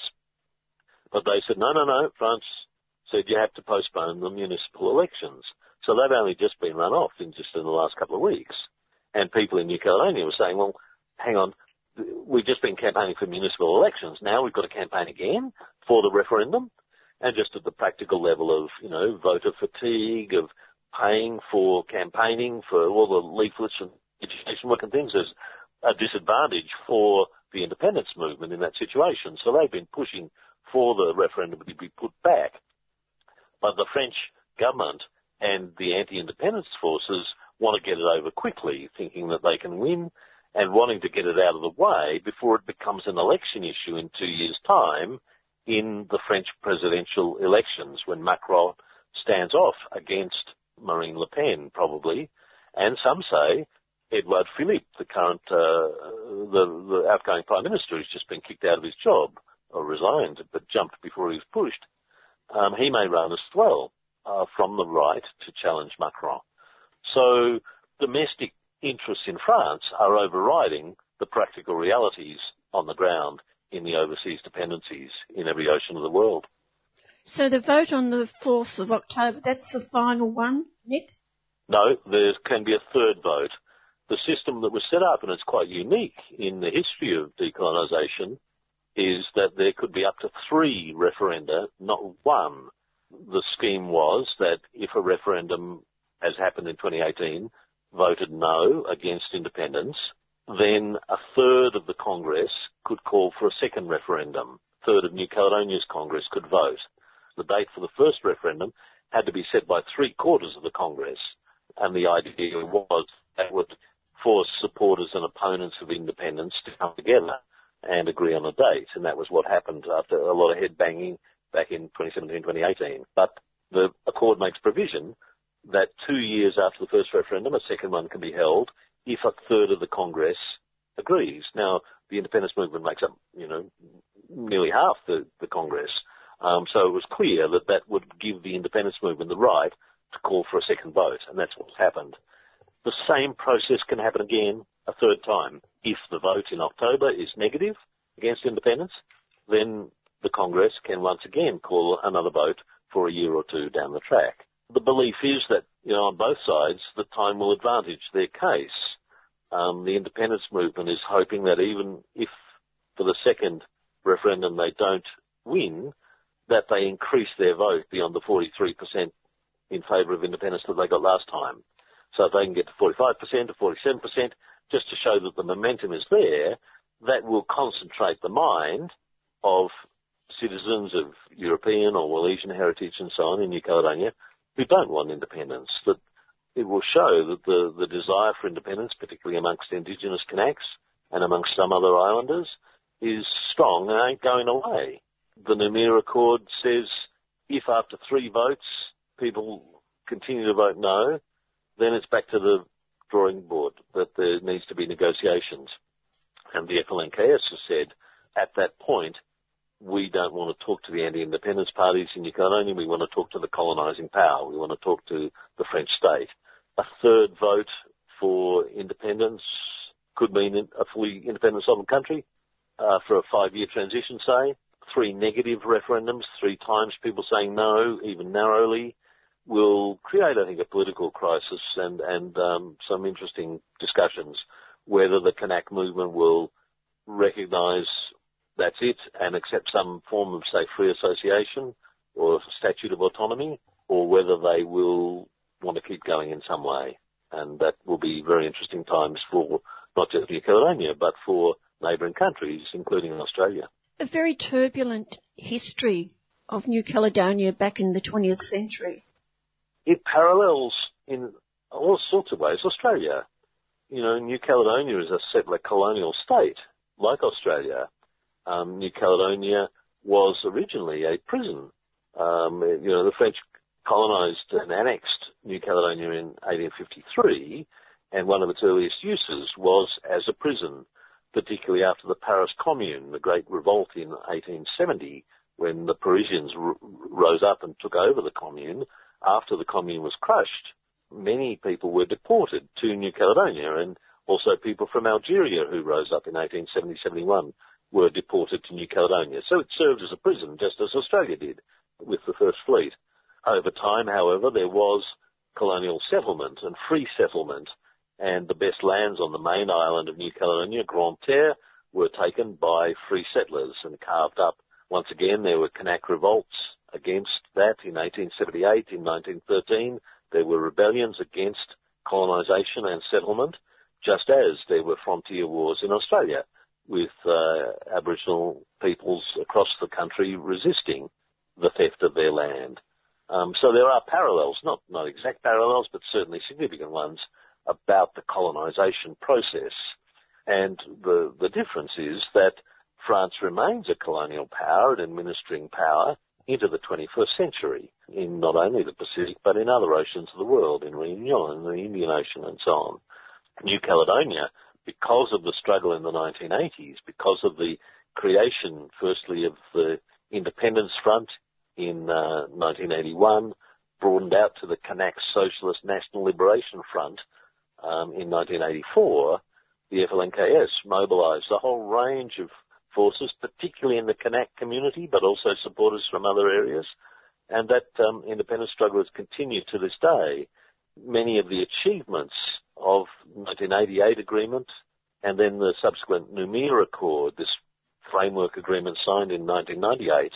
But they said, no, no, no, France said you have to postpone the municipal elections. So they've only just been run off in just in the last couple of weeks. And people in New Caledonia were saying, well, hang on, we've just been campaigning for municipal elections. Now we've got to campaign again for the referendum. And just at the practical level of, you know, voter fatigue, of paying for campaigning, for all the leaflets and education work and things, there's a disadvantage for the independence movement in that situation. So they've been pushing for the referendum to be put back. But the French government and the anti-independence forces want to get it over quickly, thinking that they can win and wanting to get it out of the way before it becomes an election issue in two years' time in the French presidential elections when Macron stands off against Marine Le Pen, probably. And some say Edouard Philippe, the current, uh, the, the outgoing prime minister, has just been kicked out of his job or resigned, but jumped before he was pushed. Um, he may run as well uh, from the right to challenge Macron. So domestic interests in France are overriding the practical realities on the ground in the overseas dependencies in every ocean of the world. So the vote on the 4th of October, that's the final one, Nick? No, there can be a third vote. The system that was set up, and it's quite unique in the history of decolonisation, is that there could be up to three referenda, not one. The scheme was that if a referendum, as happened in 2018, voted no against independence, then a third of the Congress could call for a second referendum. A third of New Caledonia's Congress could vote. The date for the first referendum had to be set by three quarters of the Congress. And the idea was that would force supporters and opponents of independence to come together and agree on a date. And that was what happened after a lot of head banging back in 2017, 2018. But the accord makes provision that two years after the first referendum, a second one can be held if a third of the Congress agrees. Now, the independence movement makes up, you know, nearly half the, the Congress. Um, so it was clear that that would give the independence movement the right to call for a second vote, and that's what's happened. The same process can happen again a third time. If the vote in October is negative against independence, then the Congress can once again call another vote for a year or two down the track. The belief is that, you know, on both sides, the time will advantage their case. Um, the independence movement is hoping that even if for the second referendum they don't win, that they increase their vote beyond the 43% in favour of independence that they got last time. So if they can get to 45% or 47%, just to show that the momentum is there, that will concentrate the mind of citizens of European or Wallisian heritage and so on in New Caledonia who don't want independence. That it will show that the, the desire for independence, particularly amongst Indigenous Kanaks and amongst some other islanders, is strong and ain't going away. The Noumea Accord says if after three votes people continue to vote no, then it's back to the drawing board that there needs to be negotiations. And the FLNKS has said at that point we don't want to talk to the anti-independence parties in New Caledonia. We want to talk to the colonising power. We want to talk to the French state. A third vote for independence could mean a fully independent sovereign country uh, for a five-year transition, say. Three negative referendums, three times people saying no, even narrowly, will create, I think, a political crisis and, and um, some interesting discussions whether the Kanak movement will recognise that's it and accept some form of, say, free association or statute of autonomy, or whether they will want to keep going in some way. And that will be very interesting times for not just New Caledonia, but for neighbouring countries, including Australia. A very turbulent history of New Caledonia back in the 20th century. It parallels in all sorts of ways Australia. You know, New Caledonia is a settler colonial state, like Australia um, New Caledonia was originally a prison. Um, you know, the French colonised and annexed New Caledonia in 1853, and one of its earliest uses was as a prison, particularly after the Paris Commune, the great revolt in 1870, when the Parisians r- rose up and took over the Commune. After the Commune was crushed, many people were deported to New Caledonia, and also people from Algeria who rose up in 1870-71 were deported to New Caledonia. So it served as a prison, just as Australia did with the First Fleet. Over time, however, there was colonial settlement and free settlement, and the best lands on the main island of New Caledonia, Grande Terre, were taken by free settlers and carved up. Once again, there were Kanak revolts against that in 1878, in 1913. There were rebellions against colonisation and settlement, just as there were frontier wars in Australia with uh, Aboriginal peoples across the country resisting the theft of their land. Um, so there are parallels, not, not exact parallels, but certainly significant ones about the colonisation process. And the, the difference is that France remains a colonial power and administering power into the 21st century in not only the Pacific but in other oceans of the world, in Réunion, in the Indian Ocean and so on. New Caledonia, because of the struggle in the 1980s, because of the creation, firstly, of the Independence Front in uh, 1981, broadened out to the Kanak Socialist National Liberation Front um, in 1984, the FLNKS mobilised a whole range of forces, particularly in the Kanak community, but also supporters from other areas, and that um, independence struggle has continued to this day. Many of the achievements of 1988 agreement and then the subsequent Noumea Accord, this framework agreement signed in 1998,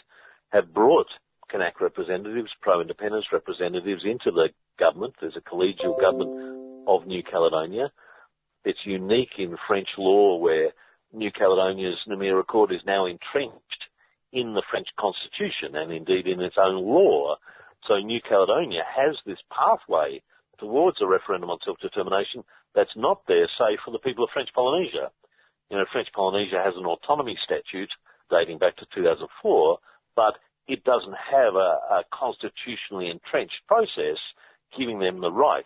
have brought Kanak representatives, pro-independence representatives into the government. There's a collegial government of New Caledonia. It's unique in French law where New Caledonia's Noumea Accord is now entrenched in the French constitution and indeed in its own law. So New Caledonia has this pathway towards a referendum on self-determination that's not there, say, for the people of French Polynesia. You know, French Polynesia has an autonomy statute dating back to 2004, but it doesn't have a, a constitutionally entrenched process giving them the right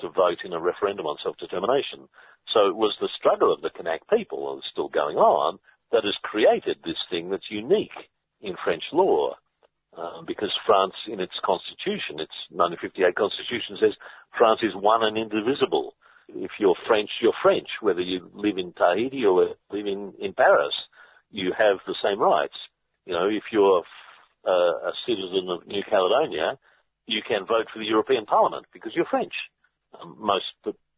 to vote in a referendum on self-determination. So it was the struggle of the Kanak people, and still going on, that has created this thing that's unique in French law. Uh, because France, in its constitution, its 1958 constitution says France is one and indivisible. If you're French, you're French. Whether you live in Tahiti or live in, in Paris, you have the same rights. You know, if you're a citizen of New Caledonia, you can vote for the European Parliament because you're French. Um, most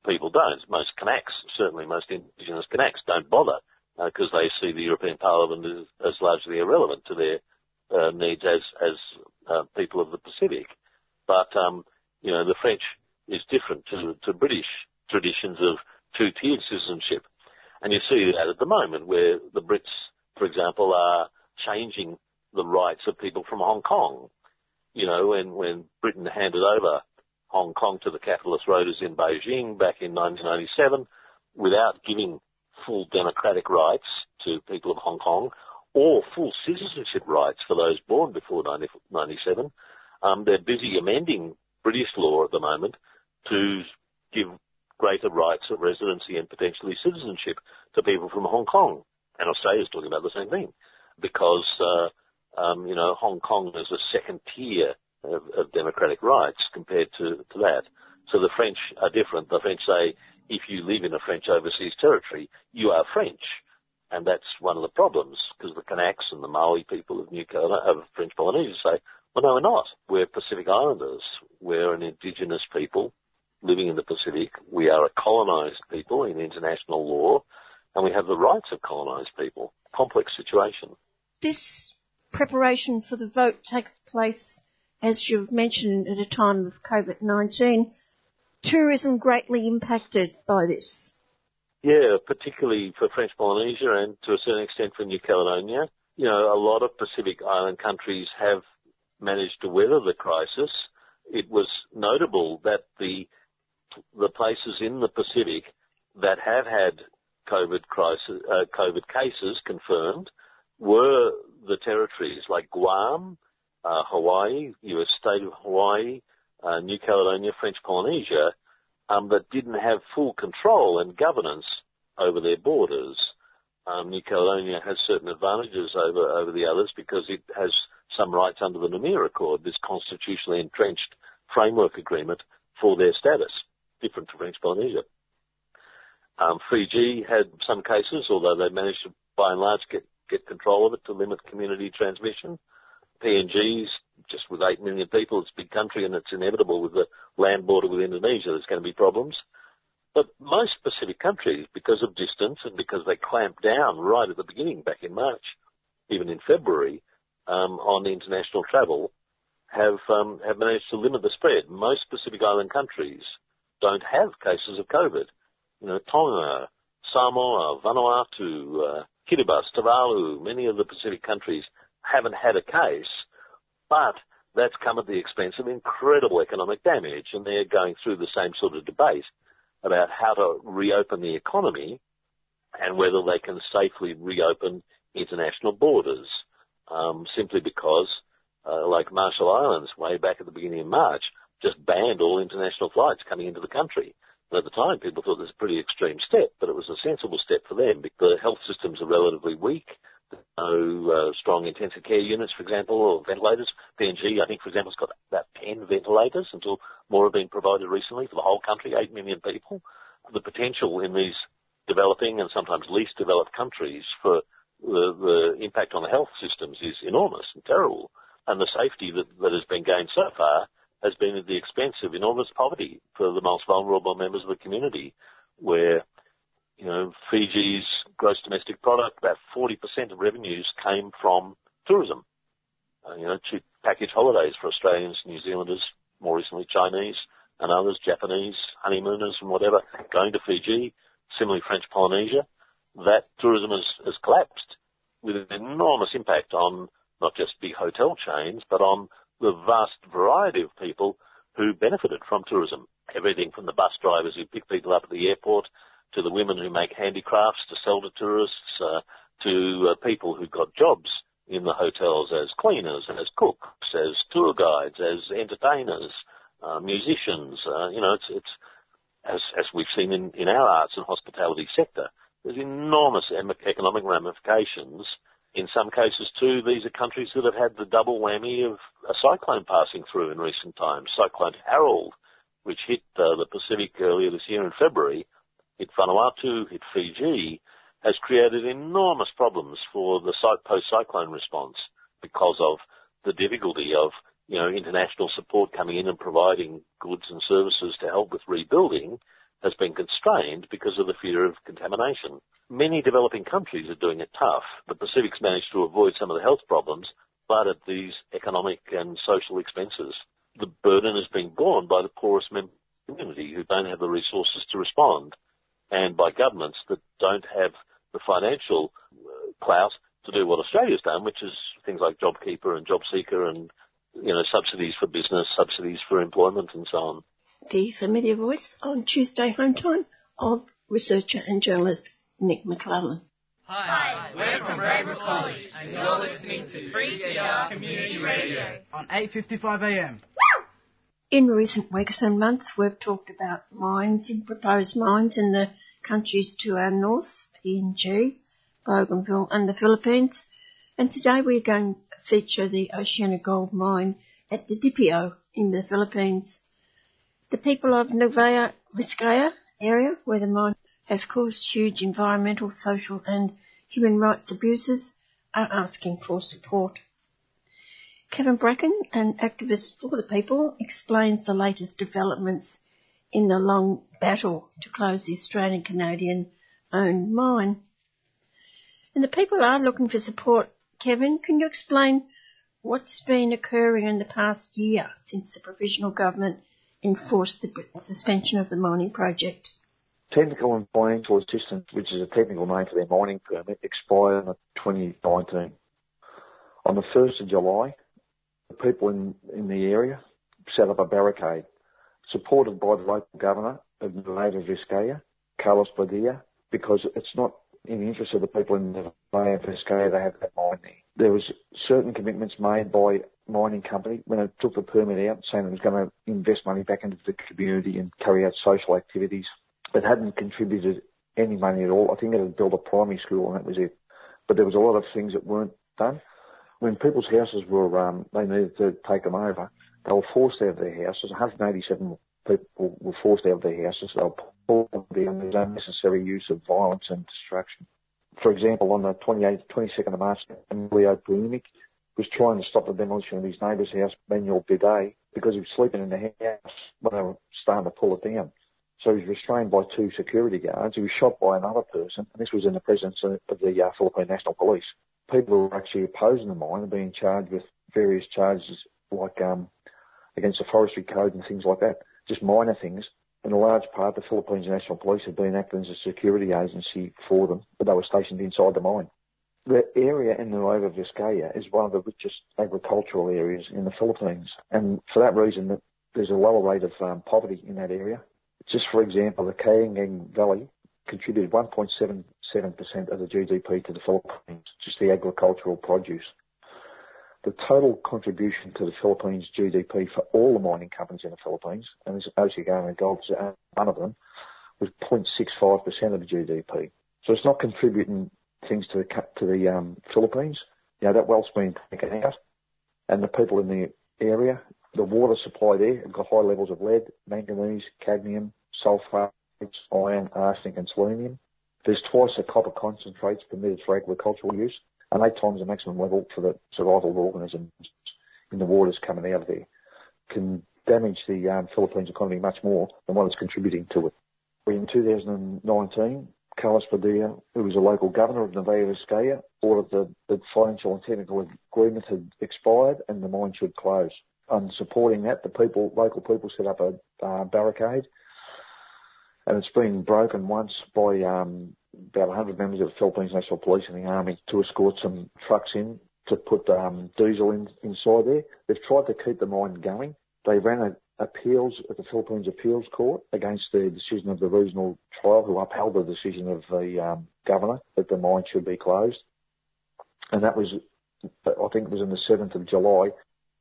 people don't. Most Kanaks, certainly most indigenous Kanaks, don't bother because uh, they see the European Parliament as, as largely irrelevant to their uh, needs as as uh, people of the Pacific. But um, you know, the French is different to, to British traditions of two-tiered citizenship, and you see that at the moment, where the Brits, for example, are changing the rights of people from Hong Kong. You know, when, when Britain handed over Hong Kong to the capitalist rulers in Beijing back in 1997 without giving full democratic rights to people of Hong Kong or full citizenship rights for those born before 1997. Um, they're busy amending British law at the moment to give greater rights of residency and potentially citizenship to people from Hong Kong. And Australia is talking about the same thing because uh, um, you know, Hong Kong is a second tier of, of democratic rights compared to, to that. So the French are different. The French say, if you live in a French overseas territory, you are French. And that's one of the problems, because the Kanaks and the Maori people of New Caledonia, of French Polynesia say, well, no, we're not. We're Pacific Islanders. We're an indigenous people living in the Pacific. We are a colonized people in international law, and we have the rights of colonized people. Complex situation. This preparation for the vote takes place, as you've mentioned, at a time of COVID-19. Tourism greatly impacted by this. Yeah, particularly for French Polynesia and to a certain extent for New Caledonia. You know, a lot of Pacific Island countries have managed to weather the crisis. It was notable that the the places in the Pacific that have had COVID crisis, uh, COVID cases confirmed were the territories like Guam, uh, Hawaii, U.S. state of Hawaii, uh, New Caledonia, French Polynesia, um, that didn't have full control and governance over their borders. Um, New Caledonia has certain advantages over, over the others because it has some rights under the Noumea Accord, this constitutionally entrenched framework agreement for their status, different to French Polynesia. Um, Fiji had some cases, although they managed to, by and large, get, get control of it to limit community transmission. PNG's just with 8 million people, it's a big country and it's inevitable with the land border with Indonesia, there's going to be problems. But most Pacific countries, because of distance and because they clamped down right at the beginning back in March, even in February, um, on international travel, have um, have managed to limit the spread. Most Pacific Island countries don't have cases of COVID. You know, Tonga, Samoa, Vanuatu, uh, Kiribati, Tuvalu, many of the Pacific countries haven't had a case, but that's come at the expense of incredible economic damage, and they're going through the same sort of debate about how to reopen the economy and whether they can safely reopen international borders, um, simply because, uh, like Marshall Islands, way back at the beginning of March, just banned all international flights coming into the country. At the time, people thought this was a pretty extreme step, but it was a sensible step for them because the health systems are relatively weak no uh, strong intensive care units, for example, or ventilators. PNG, I think, for example, has got about 10 ventilators until more have been provided recently for the whole country, 8 million people. The potential in these developing and sometimes least developed countries for the, the impact on the health systems is enormous and terrible. And the safety that, that has been gained so far has been at the expense of enormous poverty for the most vulnerable members of the community, where you know, Fiji's gross domestic product, about 40% of revenues came from tourism. Uh, you know, cheap package holidays for Australians, New Zealanders, more recently Chinese and others, Japanese, honeymooners and whatever, going to Fiji, similarly French Polynesia. That tourism has, has collapsed with an enormous impact on not just big hotel chains, but on the vast variety of people who benefited from tourism. Everything from the bus drivers who pick people up at the airport to the women who make handicrafts to sell to tourists, uh, to uh, people who got jobs in the hotels as cleaners, as cooks, as tour guides, as entertainers, uh, musicians. Uh, you know, it's, it's as, as we've seen in, in our arts and hospitality sector, there's enormous economic ramifications. In some cases, too, these are countries that have had the double whammy of a cyclone passing through in recent times. Cyclone Harold, which hit uh, the Pacific earlier this year in February, hit Vanuatu, hit Fiji, has created enormous problems for the post-cyclone response because of the difficulty of, you know, international support coming in and providing goods and services to help with rebuilding has been constrained because of the fear of contamination. Many developing countries are doing it tough. The Pacific's managed to avoid some of the health problems, but at these economic and social expenses. The burden is being borne by the poorest the community who don't have the resources to respond and by governments that don't have the financial uh, clout to do what Australia's done, which is things like JobKeeper and JobSeeker and, you know, subsidies for business, subsidies for employment and so on. The familiar voice on Tuesday home time of researcher and journalist Nick McClellan. Hi, we're from Braybrook College and you're listening to 3CR Community Radio on 8.55am. In recent weeks and months, we've talked about mines and proposed mines in the countries to our north, PNG, Bougainville and the Philippines. And today we're going to feature the OceanaGold mine at Didipio in the Philippines. The people of Nueva Vizcaya area where the mine has caused huge environmental, social and human rights abuses are asking for support. Kevin Bracken, an activist for the people, explains the latest developments in the long battle to close the Australian Canadian owned mine. And the people are looking for support. Kevin, can you explain what's been occurring in the past year since the provisional government enforced the suspension of the mining project? Technical and financial assistance, which is a technical name for their mining permit, expired in 2019. On the 1st of July, the people in, in the area set up a barricade, supported by the local governor of Nueva Vizcaya, Carlos Padilla, because it's not in the interest of the people in Nueva Vizcaya to have that mine there. There was certain commitments made by mining company, when it took the permit out, saying it was going to invest money back into the community and carry out social activities, it hadn't contributed any money at all. I think it had built a primary school and that was it. But there was a lot of things that weren't done. When people's houses were, um, they needed to take them over, they were forced out of their houses. 187 people were forced out of their houses. They were pulled down. There's unnecessary use of violence and destruction. For example, on the 28th, 22nd of March, Leo Pulimic was trying to stop the demolition of his neighbour's house, Manuel Bidet, because he was sleeping in the house when they were starting to pull it down. So he was restrained by two security guards. He was shot by another person, and this was in the presence of the uh, Philippine National Police. People who were actually opposing the mine are being charged with various charges like um, against the forestry code and things like that, just minor things. In a large part, the Philippines National Police have been acting as a security agency for them, but they were stationed inside the mine. The area in the Nueva Vizcaya is one of the richest agricultural areas in the Philippines, and for that reason, there's a lower rate of um, poverty in that area. Just for example, the Cagayan Valley contributed 1.77% of the GDP to the Philippines, just the agricultural produce. The total contribution to the Philippines GDP for all the mining companies in the Philippines, and this OceanaGold Gold is one of them, was 0.65% of the GDP. So it's not contributing things to the to the um, Philippines. You know that well's been taken out, and the people in the area the water supply there have got high levels of lead, manganese, cadmium, sulfates, iron, arsenic and selenium. There's twice the copper concentrates permitted for agricultural use and eight times the maximum level for the survival of organisms in the waters coming out of there. Can damage the um, Philippines economy much more than what it's contributing to it. In 2019, Carlos Padilla, who was a local governor of Nueva Vizcaya, ordered the, the financial and technical agreement had expired and the mine should close and supporting that, the people, local people set up a uh, barricade, and it's been broken once by um, about 100 members of the Philippines National Police and the Army to escort some trucks in to put um, diesel in, inside there. They've tried to keep the mine going. They ran a, appeals at the Philippines Appeals Court against the decision of the regional trial, who upheld the decision of the um, governor that the mine should be closed. And that was, I think it was on the 7th of July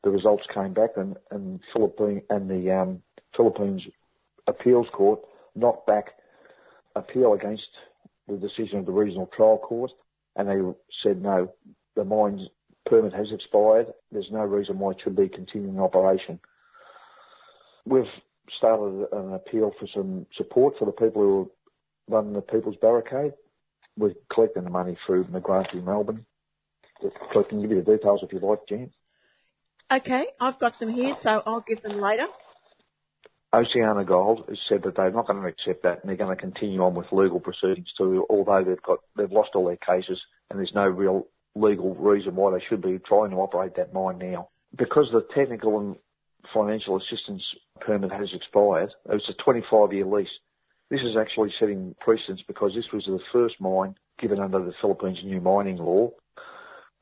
the results came back and, and Philippine and the um, Philippines appeals court knocked back appeal against the decision of the regional trial court and they said no, the mine's permit has expired. There's no reason why it should be continuing operation. We've started an appeal for some support for the people who are running the People's Barricade. We're collecting the money through McGrath in Melbourne. I can give you the details if you like, Jan. Okay, I've got them here, so I'll give them later. Oceana Gold has said that they're not going to accept that and they're going to continue on with legal proceedings too, although they've got, they've lost all their cases and there's no real legal reason why they should be trying to operate that mine now. Because the technical and financial assistance permit has expired, oh, It was a 25 year lease. This is actually setting precedence because this was the first mine given under the Philippines new mining law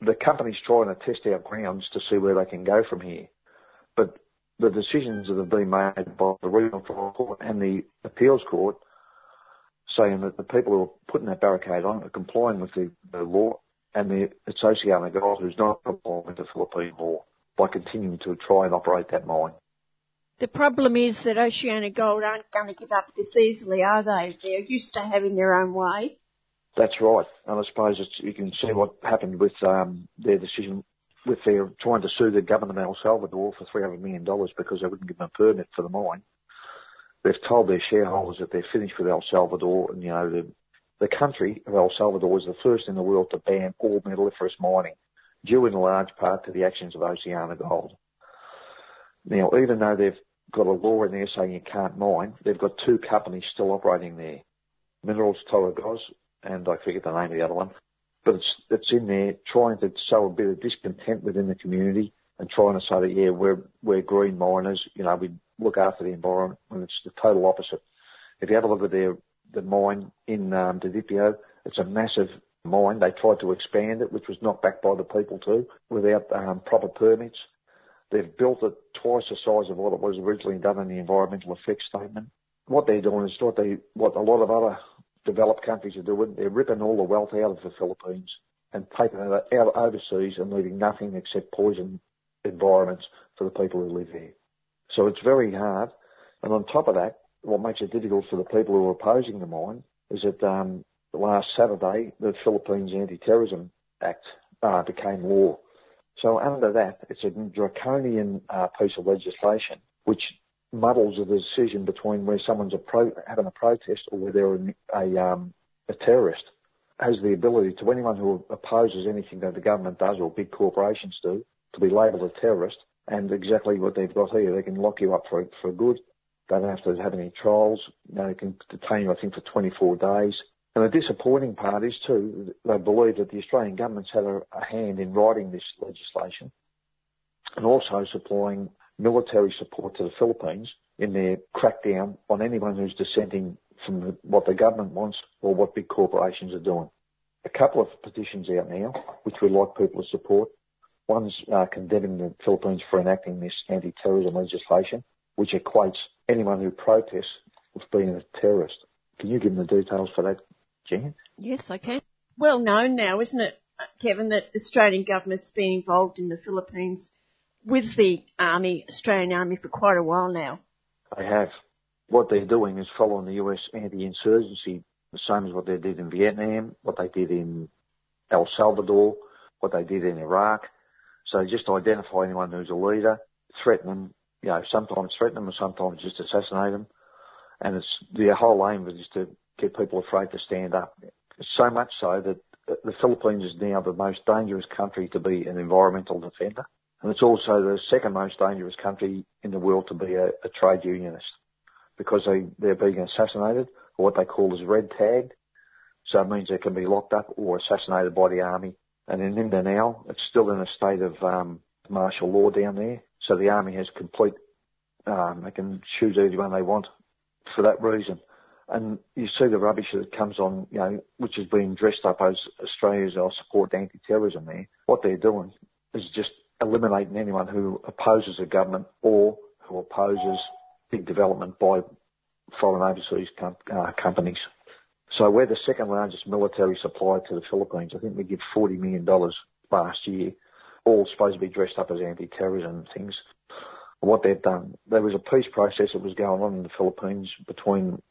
the company's trying to test our grounds to see where they can go from here. But the decisions that have been made by the regional trial court and the appeals court saying that the people who are putting that barricade on are complying with the, the law and the it's OceanaGold who's not complying with the Philippine law by continuing to try and operate that mine. The problem is that OceanaGold aren't going to give up this easily, are they? They're used to having their own way. That's right. And I suppose you can see what happened with um, their decision with their trying to sue the government of El Salvador for $300 million because they wouldn't give them a permit for the mine. They've told their shareholders that they're finished with El Salvador and, you know, the, the country of El Salvador is the first in the world to ban all metalliferous mining, due in large part to the actions of OceanaGold. Now, even though they've got a law in there saying you can't mine, they've got two companies still operating there. Minerals Toragos and I forget the name of the other one, but it's it's in there trying to sow a bit of discontent within the community and trying to say that yeah we're we're green miners, you know we look after the environment when it's the total opposite. If you have a look at their the mine in um, Didipio, it's a massive mine. They tried to expand it, which was not backed by the people too, without um, proper permits. They've built it twice the size of what it was originally done in the environmental effects statement. What they're doing is what they, what a lot of other developed countries are doing. They're ripping all the wealth out of the Philippines and taking it out overseas and leaving nothing except poison environments for the people who live there. So it's very hard. And on top of that, what makes it difficult for the people who are opposing the mine is that um, last Saturday, the Philippines Anti-Terrorism Act uh, became law. So under that, it's a draconian uh, piece of legislation which muddles the decision between where someone's pro- having a protest or where they're a, a, um, a terrorist. Has the ability to anyone who opposes anything that the government does or big corporations do to be labelled a terrorist. And exactly what they've got here, they can lock you up for for good. They don't have to have any trials. they can detain you, I think, for 24 days. And the disappointing part is too, they believe that the Australian government's had a, a hand in writing this legislation and also supplying military support to the Philippines in their crackdown on anyone who's dissenting from what the government wants or what big corporations are doing. A couple of petitions out now, which we'd like people to support. One's uh, condemning the Philippines for enacting this anti-terrorism legislation, which equates anyone who protests with being a terrorist. Can you give them the details for that, Jan? Yes, I can. Well known now, isn't it, Kevin, that the Australian government's been involved in the Philippines with the Army, Australian Army, for quite a while now. They have. What they're doing is following the US anti-insurgency, the same as what they did in Vietnam, what they did in El Salvador, what they did in Iraq. So just identify anyone who's a leader, threaten them, you know, sometimes threaten them and sometimes just assassinate them. And it's the whole aim is to get people afraid to stand up. So much so that the Philippines is now the most dangerous country to be an environmental defender. And it's also the second most dangerous country in the world to be a, a trade unionist because they, they're being assassinated or what they call as red tagged. So it means they can be locked up or assassinated by the army. And in Mindanao, it's still in a state of um, martial law down there. So the army has complete, um, they can choose anyone they want for that reason. And you see the rubbish that comes on, you know, which has been dressed up as Australia's our support anti-terrorism there. What they're doing is just eliminating anyone who opposes the government or who opposes big development by foreign overseas com- uh, companies. So we're the second largest military supplier to the Philippines. I think we give $40 million last year, all supposed to be dressed up as anti-terrorism things. What they've done, there was a peace process that was going on in the Philippines between,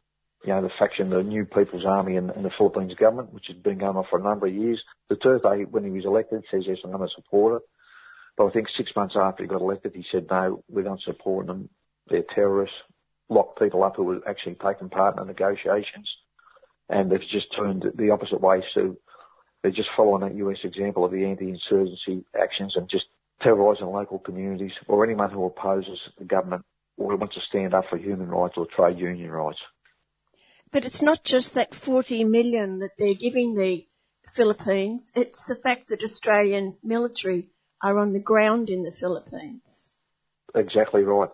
you know, the faction, the New People's Army and, and the Philippines government, which had been going on for a number of years. Duterte, when he was elected, says, yes, I'm going to support it. But I think six months after he got elected, he said, no, we don't support them. They're terrorists. Locked people up who were actually taking part in the negotiations. And they've just turned the opposite way. So they're just following that US example of the anti-insurgency actions and just terrorising local communities or anyone who opposes the government or wants to stand up for human rights or trade union rights. But it's not just that 40 million that they're giving the Philippines, it's the fact that Australian military are on the ground in the Philippines. Exactly right.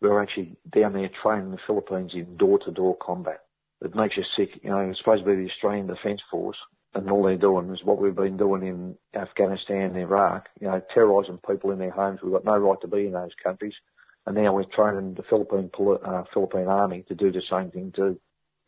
We're actually down there training the Philippines in door-to-door combat. It makes you sick. You know, it's supposed to be the Australian Defence Force, and all they're doing is what we've been doing in Afghanistan and Iraq. You know, terrorising people in their homes. We've got no right to be in those countries, and now we're training the Philippine uh, Philippine Army to do the same thing too.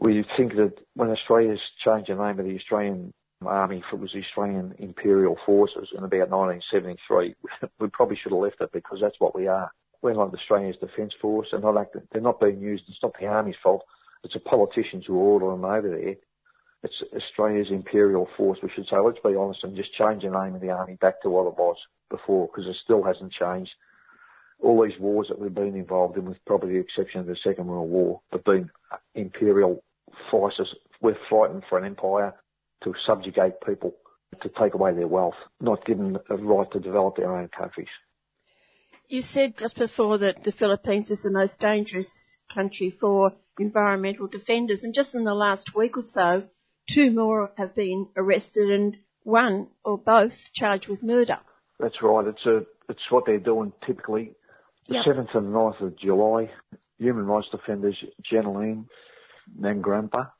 We think that when Australia's changed the name of the Australian Army it was the Australian Imperial Forces in about 1973. we probably should have left it because that's what we are. We're not Australia's Defence Force. They're not, they're not being used. It's not the Army's fault. It's the politicians who order them over there. It's Australia's Imperial Force. We should say, let's be honest and just change the name of the Army back to what it was before because it still hasn't changed. All these wars that we've been involved in, with probably the exception of the Second World War, have been imperial forces. We're fighting for an empire to subjugate people, to take away their wealth, not give them a right to develop their own countries. You said just before that the Philippines is the most dangerous country for environmental defenders, and just in the last week or so, two more have been arrested and one or both charged with murder. That's right. It's a it's what they're doing typically. The yep. 7th and 9th of July, human rights defenders Jeneline Nagramba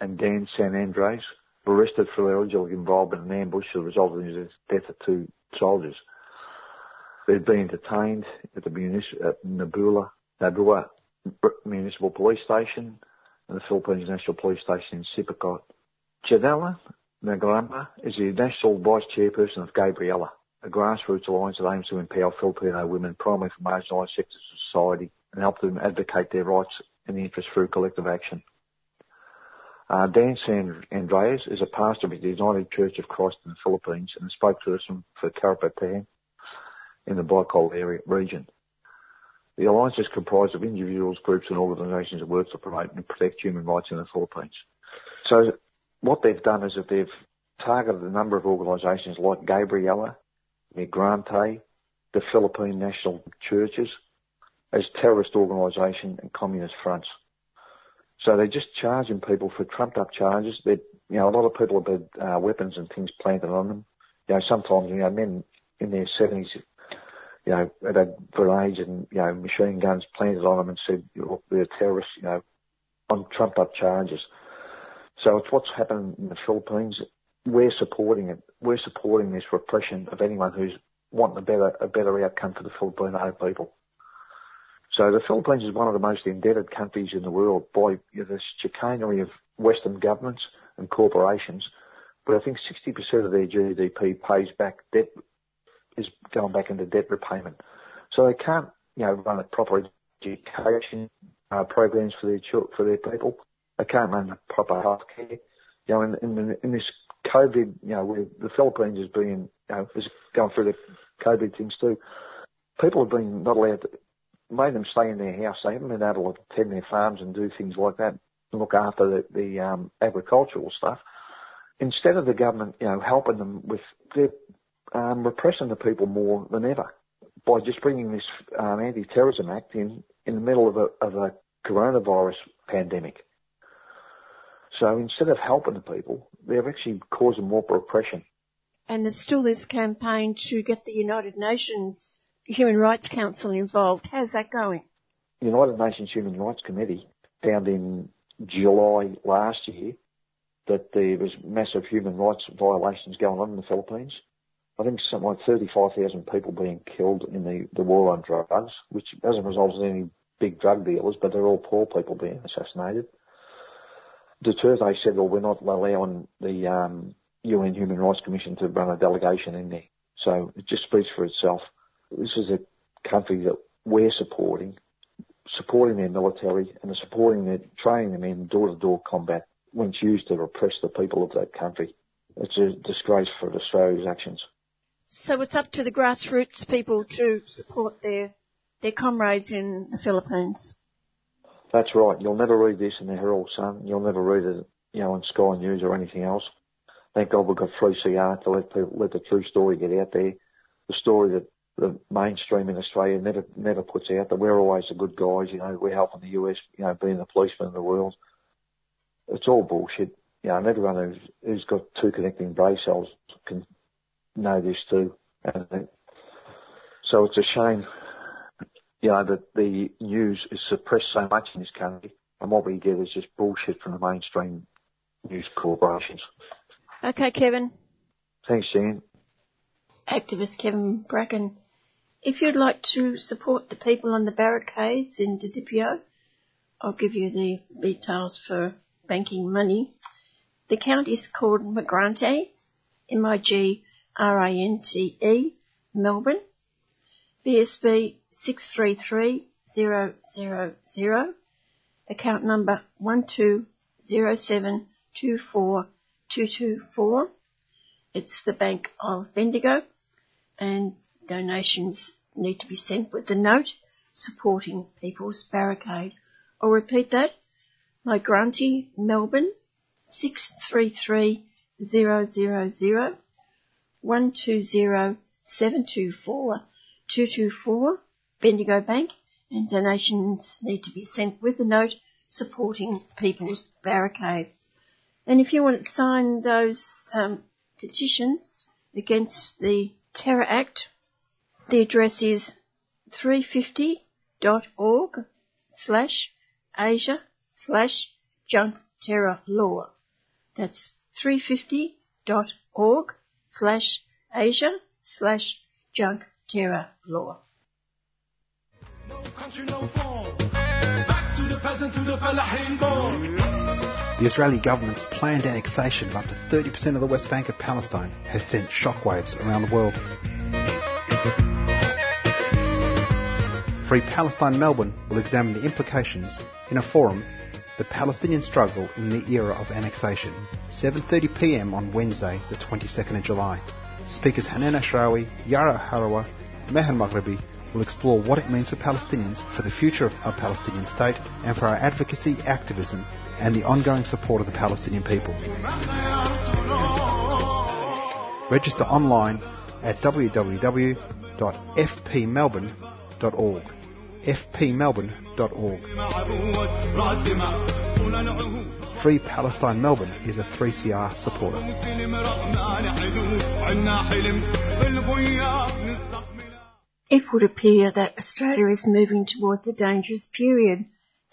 and Dan San Andres arrested for their alleged involvement in an ambush that resulted in the death of two soldiers. They'd been detained at the at Nabula, Nabua Municipal Police Station and the Philippines National Police Station in Sipocot. Janela Nagramba is the National Vice Chairperson of Gabriela, a grassroots alliance that aims to empower Filipino women, primarily from marginalised sectors of society, and help them advocate their rights and interests through collective action. Uh, Dan San Andreas is a pastor of the United Church of Christ in the Philippines and a spokesperson for Karapatan in the Bicol area region. The alliance is comprised of individuals, groups and organisations that work to promote and protect human rights in the Philippines. So what they've done is that they've targeted a number of organisations like Gabriela, Migrante, the Philippine National Churches, as terrorist organisation and communist fronts. So they're just charging people for trumped up charges. They, you know, a lot of people have had uh, weapons and things planted on them. You know, sometimes you know men in their seventies, you know, had grenades and you know machine guns planted on them and said Look, they're terrorists. You know, on trumped up charges. So it's what's happened in the Philippines. We're supporting it. We're supporting this repression of anyone who's wanting a better a better outcome for the Filipino people. So the Philippines is one of the most indebted countries in the world by you know, the chicanery of Western governments and corporations. But I think 60% of their GDP pays back debt, is going back into debt repayment. So they can't, you know, run a proper education uh, programs for their for their people. They can't run proper healthcare. You know, in, in, in this COVID, you know, where the Philippines is being, you know, is going through the COVID things too. People have been not allowed to, made them stay in their house. They haven't been able to tend their farms and do things like that look after the, the um, agricultural stuff. Instead of the government, you know, helping them with, they're um, repressing the people more than ever by just bringing this um, anti-terrorism act in in the middle of a, of a coronavirus pandemic. So instead of helping the people, they're actually causing more repression. And there's still this campaign to get the United Nations Human Rights Council involved. How's that going? The United Nations Human Rights Committee found in July last year that there was massive human rights violations going on in the Philippines. I think something like 35,000 people being killed in the, the war on drugs, which hasn't resulted in any big drug dealers, but they're all poor people being assassinated. Duterte said, well, we're not allowing the um, UN Human Rights Commission to run a delegation in there. So it just speaks for itself. This is a country that we're supporting, supporting their military and supporting their training them in door-to-door combat when it's used to repress the people of that country. It's a disgrace for Australia's actions. So it's up to the grassroots people to support their their comrades in the Philippines. That's right. You'll never read this in the Herald Sun. You'll never read it, you know, on Sky News or anything else. Thank God we've got 3CR to let people, let the true story get out there. The story that the mainstream in Australia never never puts out that we're always the good guys. You know, we're helping the US. You know, being the policeman in the world. It's all bullshit. You know, and everyone who's, who's got two connecting brain cells can know this too. And so it's a shame, you know, that the news is suppressed so much in this country, and what we get is just bullshit from the mainstream news corporations. Okay, Kevin. Thanks, Jan. Activist Kevin Bracken. If you'd like to support the people on the barricades in Didipio, I'll give you the details for banking money. The account is called Migrante, M-I-G-R-A-N-T-E, Melbourne, BSB 633000, account number 1207242224. It's the Bank of Bendigo and donations need to be sent with the note supporting People's Barricade. I'll repeat that. Migrante, Melbourne, 633000 120 724 224 Bendigo Bank and donations need to be sent with the note supporting People's Barricade. And if you want to sign those um, petitions against the Terror Act, the address is 350.org slash Asia slash junk terror law. That's 350.org slash Asia slash junk terror law. No country, no form. Back to the peasant, to the born. The Israeli government's planned annexation of up to 30% of the West Bank of Palestine has sent shockwaves around the world. Free Palestine Melbourne will examine the implications in a forum the Palestinian struggle in the era of annexation. 7:30 p.m. on Wednesday, the 22nd of July. Speakers Hanan Ashrawi, Yara Hawari, Mehan Maghribi will explore what it means for Palestinians, for the future of a Palestinian state, and for our advocacy, activism, and the ongoing support of the Palestinian people. Register online at www.fpmelbourne.org fpmelbourne.org. Free Palestine Melbourne is a 3CR supporter. It would appear that Australia is moving towards a dangerous period,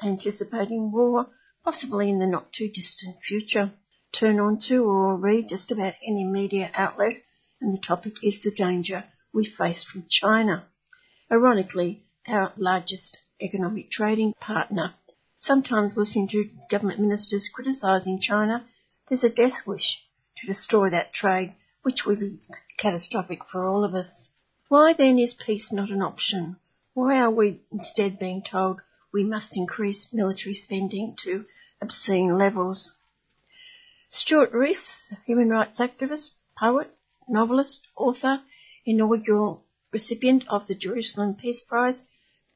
anticipating war, possibly in the not too distant future. Turn on to or read just about any media outlet, and the topic is the danger we face from China. Ironically, our largest economic trading partner. Sometimes listening to government ministers criticising China, there's a death wish to destroy that trade, which would be catastrophic for all of us. Why then is peace not an option? Why are we instead being told we must increase military spending to obscene levels? Stuart Rees, human rights activist, poet, novelist, author, inaugural recipient of the Jerusalem Peace Prize,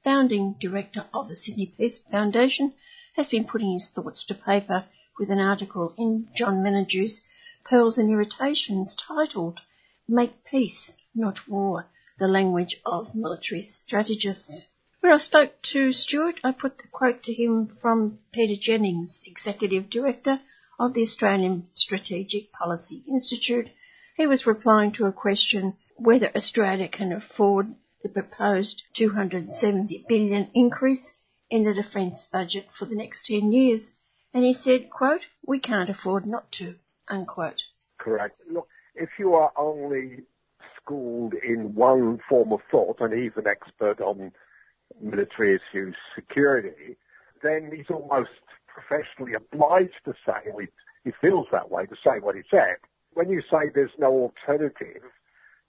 founding director of the Sydney Peace Foundation, has been putting his thoughts to paper with an article in John Menadue's Pearls and Irritations titled Make Peace, Not War, the Language of Military Strategists. When I spoke to Stuart, I put the quote to him from Peter Jennings, Executive Director of the Australian Strategic Policy Institute. He was replying to a question whether Australia can afford the proposed 270 billion increase in the defence budget for the next 10 years. And he said, quote, we can't afford not to, unquote. Correct. Look, if you are only schooled in one form of thought, and he's an expert on military issues, security, then he's almost professionally obliged to say, well, he feels that way, to say what he said. When you say there's no alternative,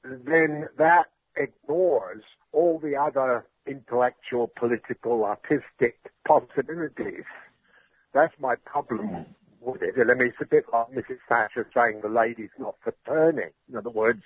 then that ignores all the other intellectual, political, artistic possibilities. That's my problem with it. I mean, it's a bit like Mrs. Thatcher saying the lady's not for turning. In other words,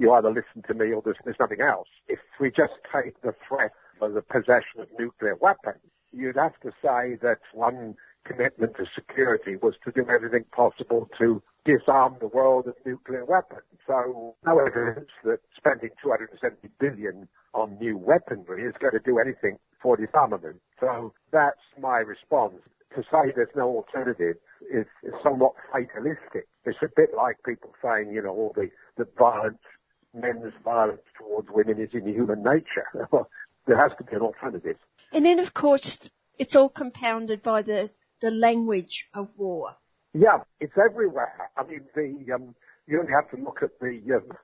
you either listen to me or there's, there's nothing else. If we just take the threat of the possession of nuclear weapons, you'd have to say that one commitment to security was to do everything possible to disarm the world of nuclear weapons. So no evidence that spending 270 billion on new weaponry is going to do anything for disarmament. So that's my response. To say there's no alternative is, is somewhat fatalistic. It's a bit like people saying, you know, all the, the violence, men's violence towards women is in human nature. there has to be an alternative. And then, of course, it's all compounded by the, the language of war. Yeah, it's everywhere. I mean, the um, you only have to look at the um,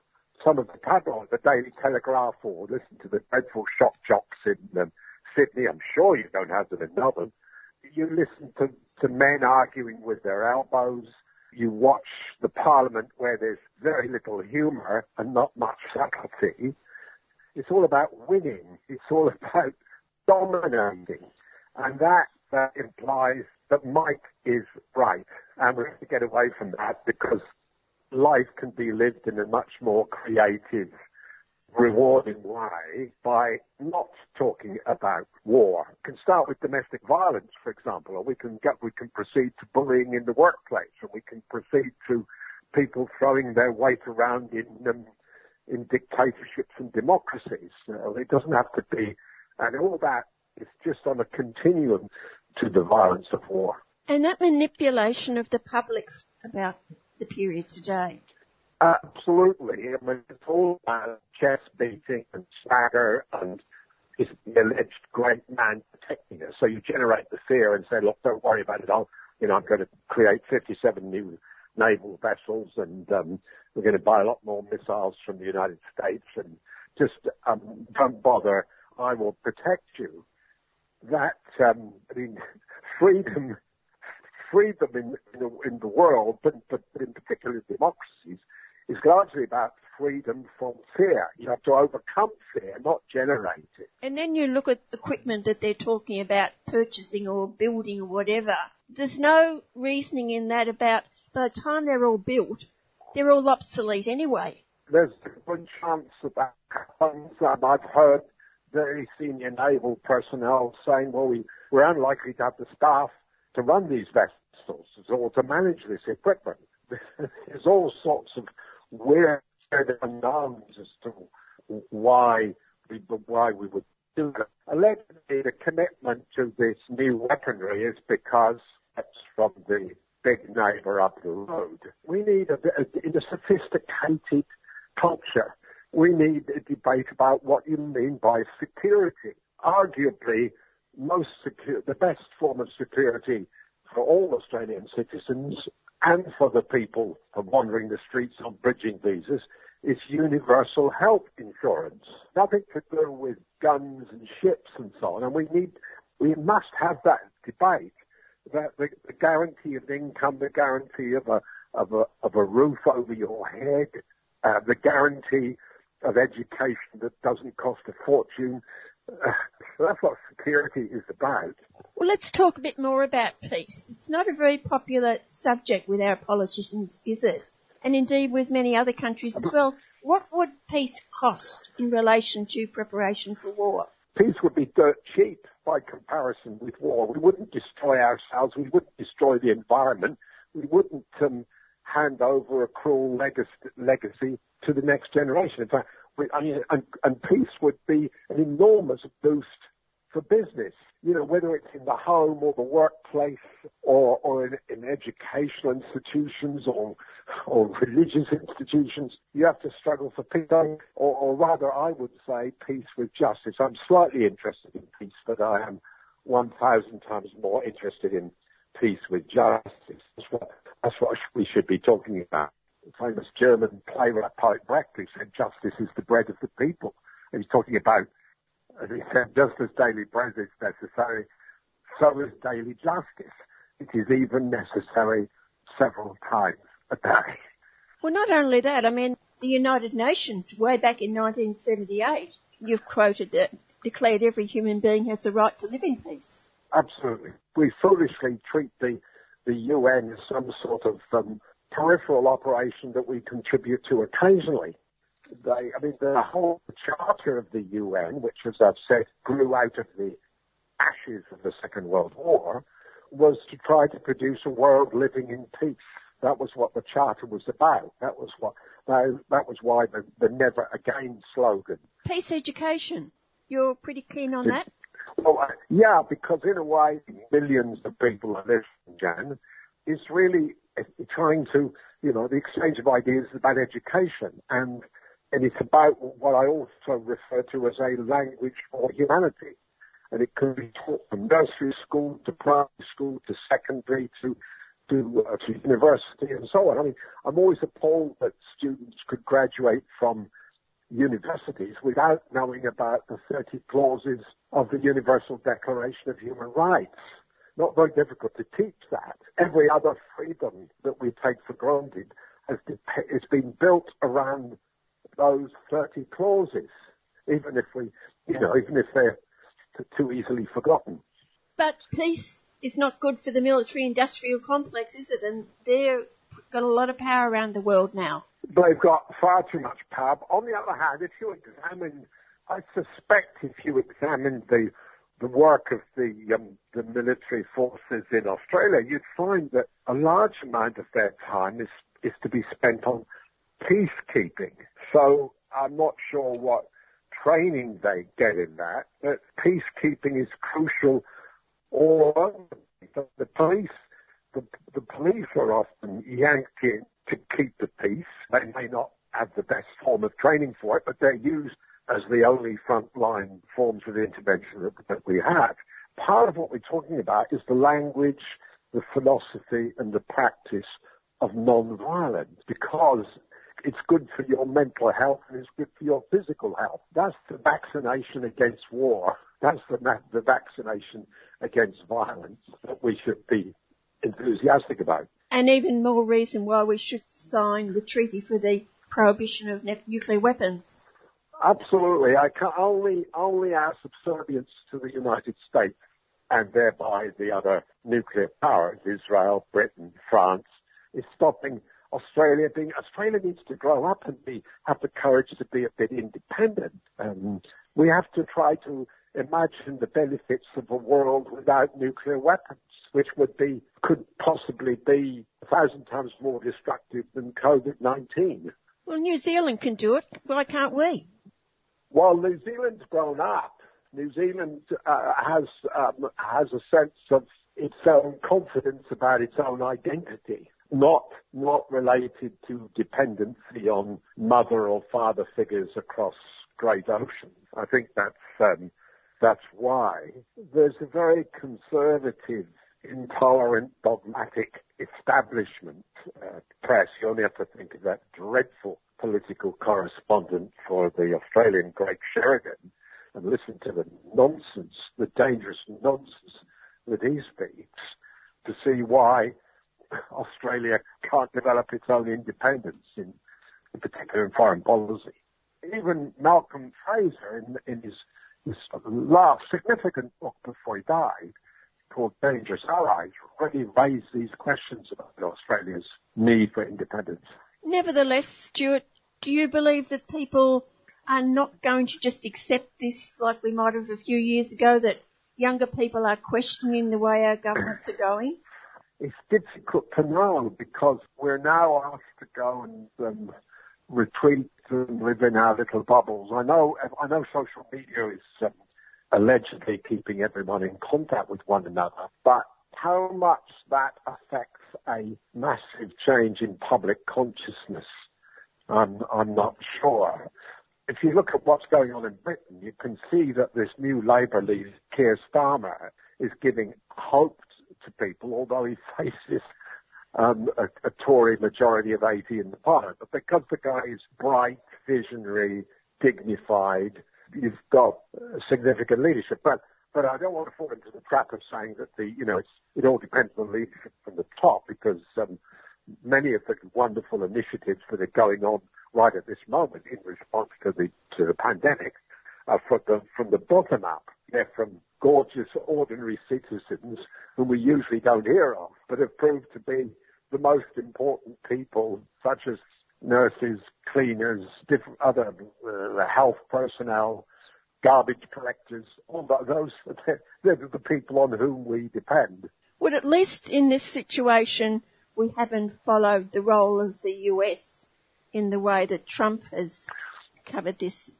some of the tabloids, the Daily Telegraph, or listen to the dreadful shock jocks in um, Sydney. I'm sure you don't have them in Melbourne. You listen to, to men arguing with their elbows. You watch the Parliament where there's very little humour and not much subtlety. It's all about winning. It's all about dominating, and that that implies that Mike is right, and we have to get away from that because life can be lived in a much more creative, rewarding way by not talking about war. We can start with domestic violence, for example, or we can get, we can proceed to bullying in the workplace, or we can proceed to people throwing their weight around in um, in dictatorships and democracies. Uh, it doesn't have to be, and all that is just on a continuum to the violence of war. And that manipulation of the publics about the period today. Absolutely. I mean, it's all about chest beating and swagger and is the alleged great man protecting us. So you generate the fear and say, look, don't worry about it. I'll, you know, I'm going to create 57 new naval vessels and um, we're going to buy a lot more missiles from the United States and just um, don't bother. I will protect you. That, um, I mean, freedom freedom in, in, the, in the world, but, but in particular democracies, is largely about freedom from fear. You have to overcome fear, not generate it. And then you look at equipment that they're talking about purchasing or building or whatever. There's no reasoning in that about by the time they're all built, they're all obsolete anyway. There's a good chance that that happens. Um, I've heard very senior naval personnel saying, well, we, we're unlikely to have the staff to run these vessels or to manage this equipment. There's all sorts of weird unknowns as to why we, why we would do it. Allegedly, the commitment to this new weaponry is because it's from the big neighbour up the road. We need a, a, in a sophisticated culture, we need a debate about what you mean by security. Arguably, most secure, the best form of security for all Australian citizens and for the people wandering the streets on bridging visas is universal health insurance. Nothing to do with guns and ships and so on. And we need, we must have that debate that the, the guarantee of income, the guarantee of a, of a, of a roof over your head, uh, the guarantee of education that doesn't cost a fortune. Uh, that's what security is about. Well, let's talk a bit more about peace. It's not a very popular subject with our politicians, is it? And indeed with many other countries as well. What would peace cost in relation to preparation for war? Peace would be dirt cheap by comparison with war. We wouldn't destroy ourselves. We wouldn't destroy the environment. We wouldn't um, hand over a cruel legacy, legacy to the next generation. In fact, I mean, and, and peace would be an enormous boost for business. You know, whether it's in the home or the workplace or, or in, in educational institutions or, or religious institutions, you have to struggle for peace. Or, or rather, I would say peace with justice. I'm slightly interested in peace, but I am 1,000 times more interested in peace with justice. That's what, that's what we should be talking about. The famous German playwright poet Brecht who said justice is the bread of the people. And he's talking about as he said, just as daily bread is necessary, so is daily justice. It is even necessary several times a day. Well, not only that, I mean, the United Nations, way back in 1978, you've quoted that, declared every human being has the right to live in peace. Absolutely. We foolishly treat the, the UN as some sort of um, peripheral operation that we contribute to occasionally they, I mean, the whole charter of the UN, which, as I've said, grew out of the ashes of the Second World War, was to try to produce a world living in peace. That was what the charter was about. That was what that, that was why the, the never again slogan. Peace education. You're pretty keen on that? Well, uh, yeah, because in a way, millions of people are listening, Jan. It's really trying to, you know, the exchange of ideas about education and and it's about what I also refer to as a language for humanity. And it can be taught from nursery school to primary school to secondary to to, uh, to university and so on. I mean, I'm always appalled that students could graduate from universities without knowing about the 30 clauses of the Universal Declaration of Human Rights. Not very difficult to teach that. Every other freedom that we take for granted has, has been built around those 30 clauses, even if we, you know, even if they're t- too easily forgotten. But peace is not good for the military-industrial complex, is it? And they've got a lot of power around the world now. They've got far too much power. But on the other hand, if you examine, I suspect if you examine the the work of the um, the military forces in Australia, you'd find that a large amount of their time is is to be spent on peacekeeping. So I'm not sure what training they get in that, but peacekeeping is crucial all over. The police, the, the police are often yanked in to keep the peace. They may not have the best form of training for it, but they're used as the only frontline forms of intervention that, that we have. Part of what we're talking about is the language, the philosophy, and the practice of non-violence because it's good for your mental health and it's good for your physical health. That's the vaccination against war. That's the, the vaccination against violence that we should be enthusiastic about. And even more reason why we should sign the treaty for the prohibition of nuclear weapons. Absolutely. I can only only our subservience to the United States and thereby the other nuclear powers, Israel, Britain, France, is stopping Australia being Australia needs to grow up and be have the courage to be a bit independent. And we have to try to imagine the benefits of a world without nuclear weapons, which would be could possibly be a thousand times more destructive than COVID nineteen. Well, New Zealand can do it. Why can't we? Well, New Zealand's grown up. New Zealand uh, has um, has a sense of its own confidence about its own identity, not not related to dependency on mother or father figures across great oceans. I think that's um, that's why there's a very conservative, intolerant, dogmatic establishment uh, press. You only have to think of that dreadful political correspondent for the Australian Greg Sheridan and listen to the nonsense, the dangerous nonsense that he speaks to see why Australia can't develop its own independence in, in particular in foreign policy. Even Malcolm Fraser in, in his, his last significant book before he died called Dangerous Allies really raised these questions about Australia's need for independence. Nevertheless, Stuart, do you believe that people are not going to just accept this like we might have a few years ago, that younger people are questioning the way our governments are going? It's difficult to know because we're now asked to go and um, retreat and live in our little bubbles. I know, I know social media is um, allegedly keeping everyone in contact with one another, but how much that affects a massive change in public consciousness, I'm, I'm not sure. If you look at what's going on in Britain, you can see that this new Labour leader, Keir Starmer, is giving hope to people, although he faces um, a, a, Tory majority of 80 in the parliament. But because the guy is bright, visionary, dignified, you've got significant leadership. But but I don't want to fall into the trap of saying that the you know it all depends on leadership from the top because um, many of the wonderful initiatives that are going on right at this moment in response to the to the pandemic are from the from the bottom up. They're from gorgeous ordinary citizens whom we usually don't hear of, but have proved to be the most important people, such as nurses, cleaners, different other uh, health personnel, garbage collectors, all those, they're the people on whom we depend. Well, at least in this situation, we haven't followed the role of the US in the way that Trump has covered this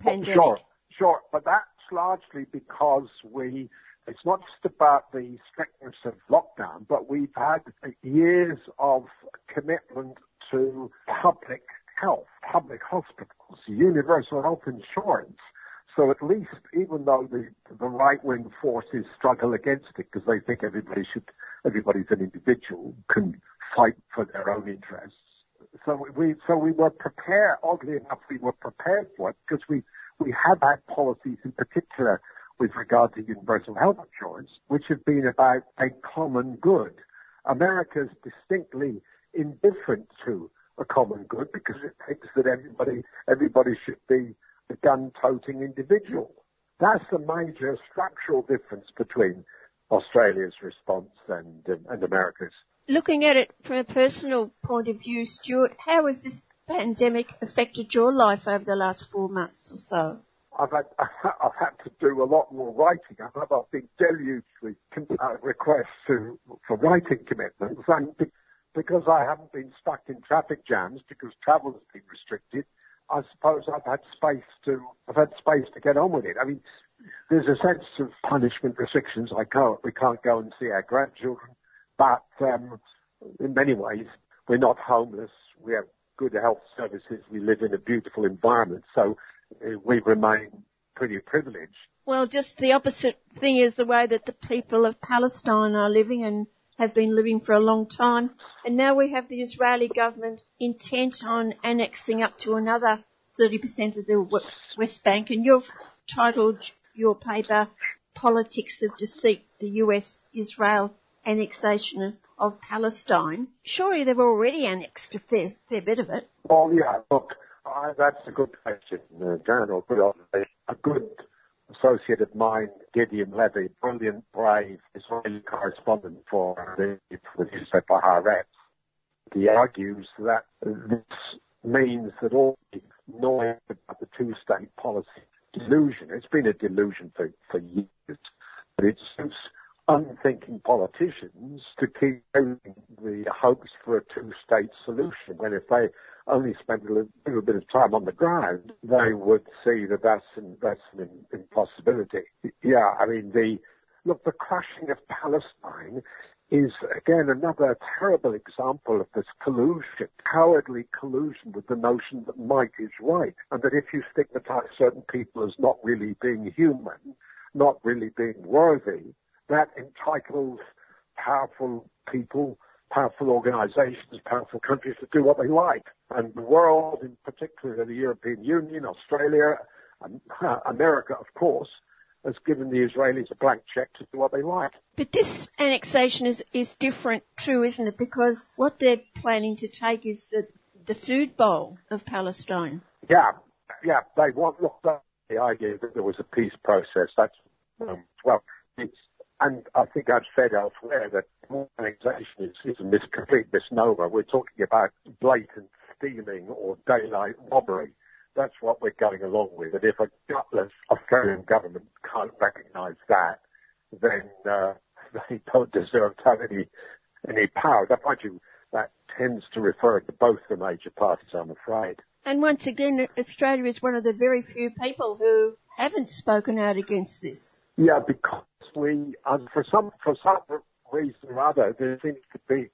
pandemic. Sure, sure, but that's largely because we it's not just about the strictness of lockdown, but we've had years of commitment to public health, public hospitals, universal health insurance. So at least, even though the, the right-wing forces struggle against it because they think everybody should, everybody's an individual, can fight for their own interests. So we, so we were prepared, oddly enough, we were prepared for it because we, we have had policies in particular with regard to universal health insurance, which have been about a common good. America is distinctly indifferent to a common good because it thinks that everybody everybody should be a gun-toting individual. That's the major structural difference between Australia's response and, and America's. Looking at it from a personal point of view, Stuart, how has this pandemic affected your life over the last four months or so? I've had I've had to do a lot more writing. I've, I've been deluged with uh, requests to, for writing commitments, and because I haven't been stuck in traffic jams because travel has been restricted, I suppose I've had space to I've had space to get on with it. I mean, there's a sense of punishment restrictions. I can't we can't go and see our grandchildren, but um, in many ways we're not homeless. We have good health services. We live in a beautiful environment, so uh, we remain pretty privileged. Well, just the opposite thing is the way that the people of Palestine are living and have been living for a long time. And now we have the Israeli government intent on annexing up to another 30% of the West Bank. And you've titled your paper Politics of Deceit, the US Israel annexation of Palestine. Surely they've already annexed a fair, fair bit of it. Well, yeah, look, uh, that's a good question, uh, good observation. A good associated mine, Gideon Levy, brilliant, brave Israeli correspondent for the, newspaper Haaretz. He argues that this means that all the noise about the two-state policy delusion, it's been a delusion for, for years, but it suits unthinking politicians to keep the hopes for a two-state solution when if they only spent a little, little, bit of time on the ground, they would see that that's an, that's an impossibility. Yeah, I mean, the, look, the crushing of Palestine is again another terrible example of this collusion, cowardly collusion with the notion that might is right, and that if you stigmatize certain people as not really being human, not really being worthy, that entitles powerful people, powerful organizations, powerful countries to do what they like. And the world, in particular the European Union, Australia, America, of course, has given the Israelis a blank check to do what they like. But this annexation is, is different too, isn't it? Because what they're planning to take is the, the food bowl of Palestine. Yeah, yeah, they want, look, the idea that there was a peace process, that's, um, well, it's, and I think I've said elsewhere that annexation is, is a complete misnomer. We're talking about blatant stealing or daylight robbery that's what we're going along with. And if a gutless Australian government can't recognise that, then uh, they don't deserve to have any any power. That mind you, that tends to refer to both the major parties, I'm afraid. And once again, Australia is one of the very few people who haven't spoken out against this. Yeah, because we, um, for some for some reason or other, there seems to be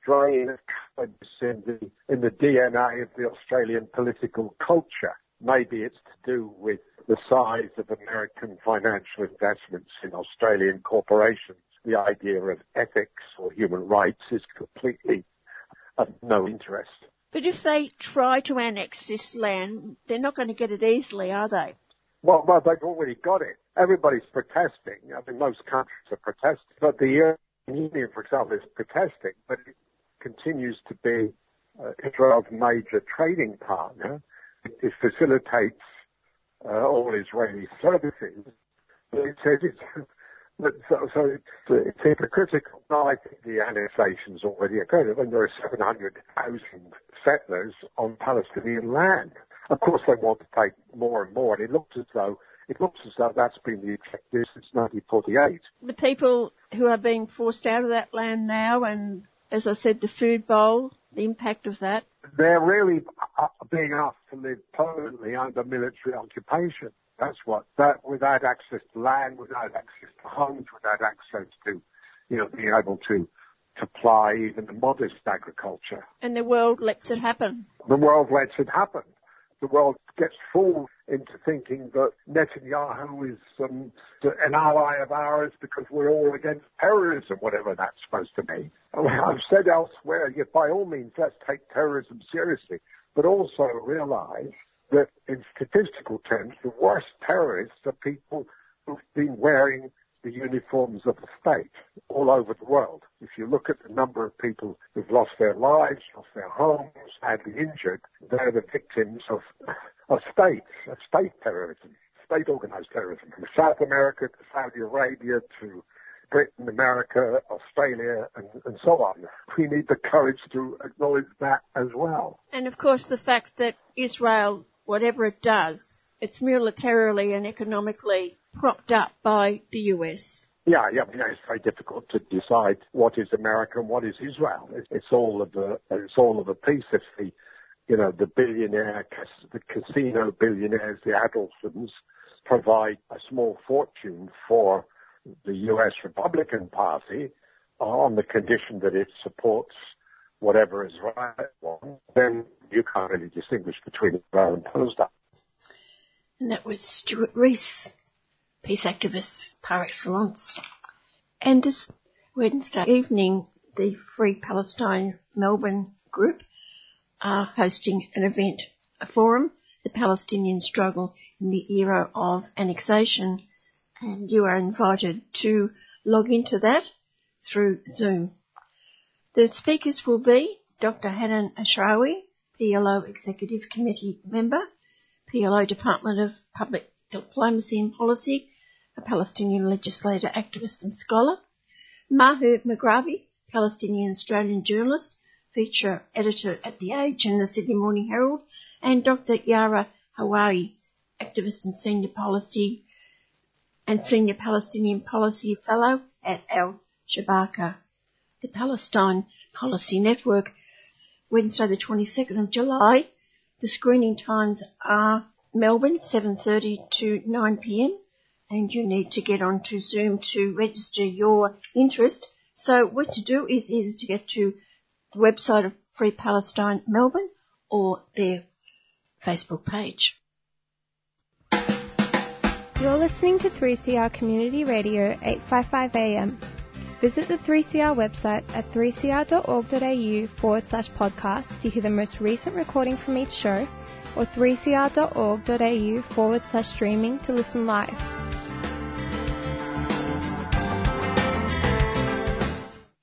strain of in the, in the DNA of the Australian political culture. Maybe it's to do with the size of American financial investments in Australian corporations. The idea of ethics or human rights is completely of no interest. But if they try to annex this land, they're not going to get it easily, are they? Well, well, they've already got it. Everybody's protesting. I mean, most countries are protesting. But the European Union, for example, is protesting. But it continues to be uh, Israel's major trading partner. It, facilitates uh, all Israeli services. But it says it's, so, so it's, it's, hypocritical. Now, I think the annexation's already occurred when there are 700,000 settlers on Palestinian land. Of course, they want to take more and more, and it looks as though it looks as though that's been the objective since 1948. The people who are being forced out of that land now and as I said, the food bowl, the impact of that? They're really uh, being asked to live permanently under military occupation. That's what, that without access to land, without access to homes, without access to, you know, being able to to ply even the modest agriculture. And the world lets it happen. The world lets it happen the world gets fooled into thinking that Netanyahu is um, an ally of ours because we're all against terrorism, whatever that's supposed to be. I've said elsewhere, yet by all means, let's take terrorism seriously, but also realize that in statistical terms, the worst terrorists are people who've been wearing the uniforms of the state all over the world. If you look at the number of people who've lost their lives, lost their homes, badly injured, they're the victims of, of states, of state terrorism, state organized terrorism, from South America to Saudi Arabia to Britain, America, Australia, and, and, so on. We need the courage to acknowledge that as well. And of course, the fact that Israel, whatever it does, it's militarily and economically propped up by the US. Yeah, yeah, you know, it's very difficult to decide what is America and what is Israel. It's all of a, it's all of a piece. If the, you know, the billionaire, the casino billionaires, the Adelsons, provide a small fortune for the U.S. Republican Party on the condition that it supports whatever is right, then you can't really distinguish between Israel and Palestine. And that was Stuart Rees peace activists par excellence. And this Wednesday evening, the Free Palestine Melbourne group are hosting an event, a forum, the Palestinian struggle in the era of annexation. And you are invited to log into that through Zoom. The speakers will be Dr. Hanan Ashrawi, PLO Executive Committee member, PLO Department of Public Diplomacy and Policy, a Palestinian legislator, activist and scholar, Maher Mughrabi, Palestinian Australian journalist, feature editor at The Age and the Sydney Morning Herald, and Dr. Yara Hawari, activist and senior policy and senior Palestinian policy fellow at Al Shabaka. The Palestine Policy Network, Wednesday the 22nd of July. The screening times are Melbourne 7.30 to 9pm and you need to get onto Zoom to register your interest. So what to do is either to get to the website of Free Palestine Melbourne or their Facebook page. You're listening to 3CR Community Radio 855 AM. Visit the 3CR website at 3cr.org.au forward slash podcast to hear the most recent recording from each show or 3cr.org.au forward slash streaming to listen live.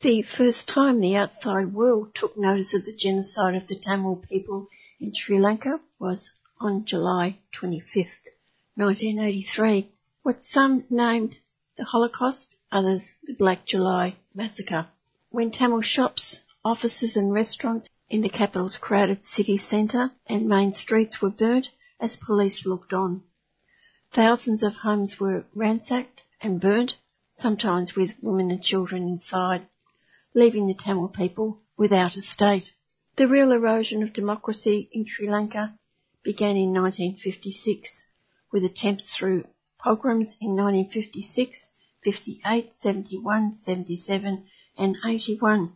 The first time the outside world took notice of the genocide of the Tamil people in Sri Lanka was on July 25th, 1983, what some named the Holocaust, others the Black July Massacre, when Tamil shops, offices and restaurants in the capital's crowded city centre and main streets were burnt as police looked on. Thousands of homes were ransacked and burnt, sometimes with women and children inside leaving the Tamil people without a state. The real erosion of democracy in Sri Lanka began in 1956 with attempts through pogroms in 1956, 58, 71, 77 and 81,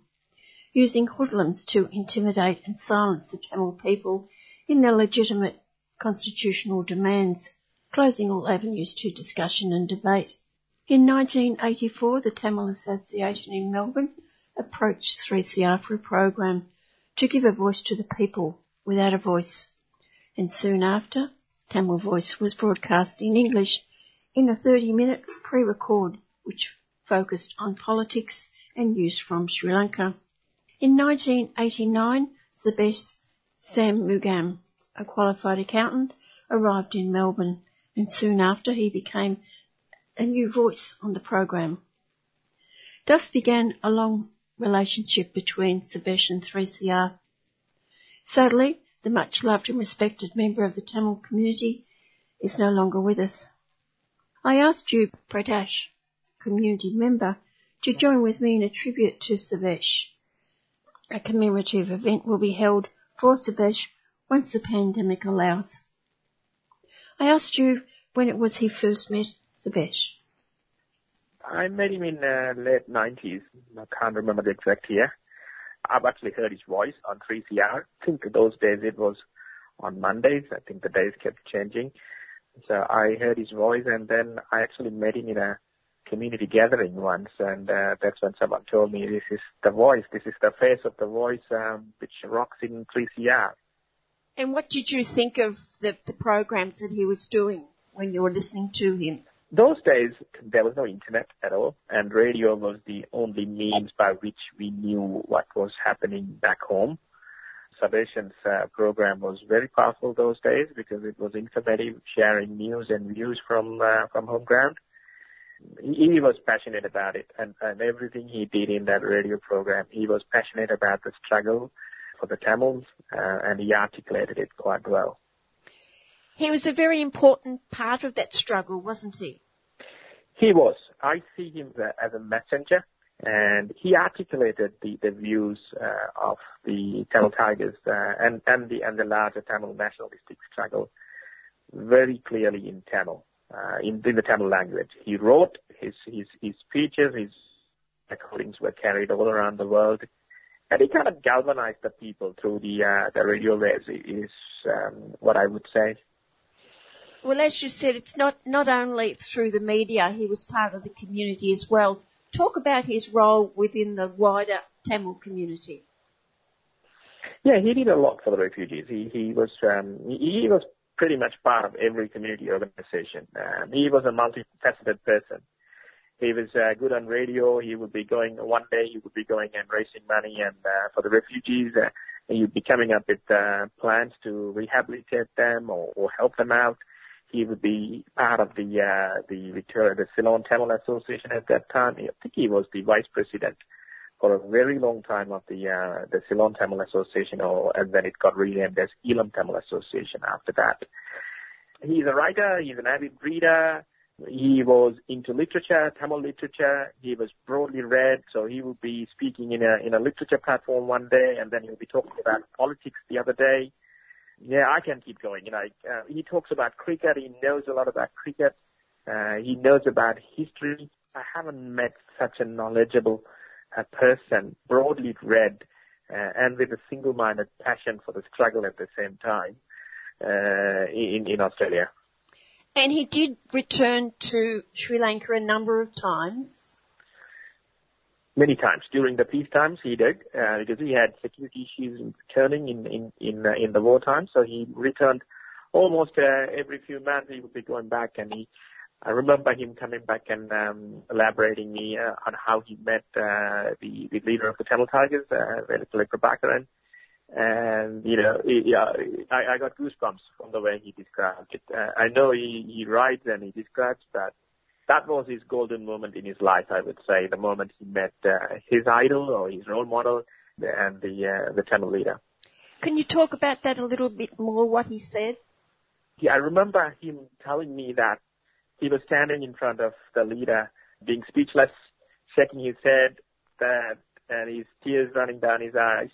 using hoodlums to intimidate and silence the Tamil people in their legitimate constitutional demands, closing all avenues to discussion and debate. In 1984, the Tamil Association in Melbourne approached 3CR for a program to give a voice to the people without a voice. And soon after, Tamil Voice was broadcast in English in a 30 minute pre-record which focused on politics and news from Sri Lanka. In 1989, Sabesh Shanmugam, a qualified accountant, arrived in Melbourne and soon after he became a new voice on the program. Thus began a long relationship between Sabesh and 3CR. Sadly, the much loved and respected member of the Tamil community is no longer with us. I asked you, Pradash, community member, to join with me in a tribute to Sabesh. A commemorative event will be held for Sabesh once the pandemic allows. I asked you when it was he first met Sabesh. I met him in uh, late 90s. I can't remember the exact year. I've actually heard his voice on 3CR. I think those days it was on Mondays. I think the days kept changing. So I heard his voice and then I actually met him in a community gathering once and uh, that's when someone told me this is the voice, this is the face of the voice um, which rocks in 3CR. And what did you think of the, the programs that he was doing when you were listening to him? Those days there was no internet at all and radio was the only means by which we knew what was happening back home. Sabeshan's uh, program was very powerful those days because it was informative, sharing news and views from uh, from home ground. He, he was passionate about it, and, and everything he did in that radio program, he was passionate about the struggle for the Tamils, uh, and he articulated it quite well. He was a very important part of that struggle, wasn't he? He was. I see him as a messenger, and he articulated the, the views uh, of the Tamil Tigers uh, and, and, the, and the larger Tamil nationalistic struggle very clearly in Tamil, uh, in, in the Tamil language. He wrote his, his, his speeches, his recordings were carried all around the world. And he kind of galvanized the people through the uh, the radio waves is um, what I would say. Well, as you said, it's not, not only through the media, he was part of the community as well. Talk about his role within the wider Tamil community. Yeah, he did a lot for the refugees. He, he was, um, he was pretty much part of every community organization. Um, he was a multifaceted person. He was uh, good on radio. He would be going one day. He would be going and raising money and uh, for the refugees. Uh, he'd be coming up with uh, plans to rehabilitate them or, or help them out. He would be part of the uh, the the Ceylon Tamil Association at that time. I think he was the vice president for a very long time of the uh, the Ceylon Tamil Association, or and then it got renamed as Eelam Tamil Association after that. He's a writer. He's an avid reader. He was into literature, Tamil literature. He was broadly read, so he would be speaking in a in a literature platform one day, and then he'll be talking about politics the other day. Yeah, I can keep going. You know, uh, he talks about cricket. He knows a lot about cricket. Uh, he knows about history. I haven't met such a knowledgeable uh, person, broadly read, uh, and with a single-minded passion for the struggle at the same time uh, in in Australia. And he did return to Sri Lanka a number of times. Many times during the peace times, he did uh, because he had security issues in returning in in in, uh, in the war time. So he returned almost uh, every few months. He would be going back, and he. I remember him coming back and um, elaborating me uh, on how he met uh, the the leader of the Tamil Tigers, uh, Prabhakaran, and you know, yeah, I, I got goosebumps from the way he described it. Uh, I know he, he writes and he describes that. That was his golden moment in his life, I would say, the moment he met uh, his idol or his role model and the uh, the Tamil leader. Can you talk about that a little bit more? What he said? Yeah, I remember him telling me that he was standing in front of the leader, being speechless, shaking his head, that and his tears running down his eyes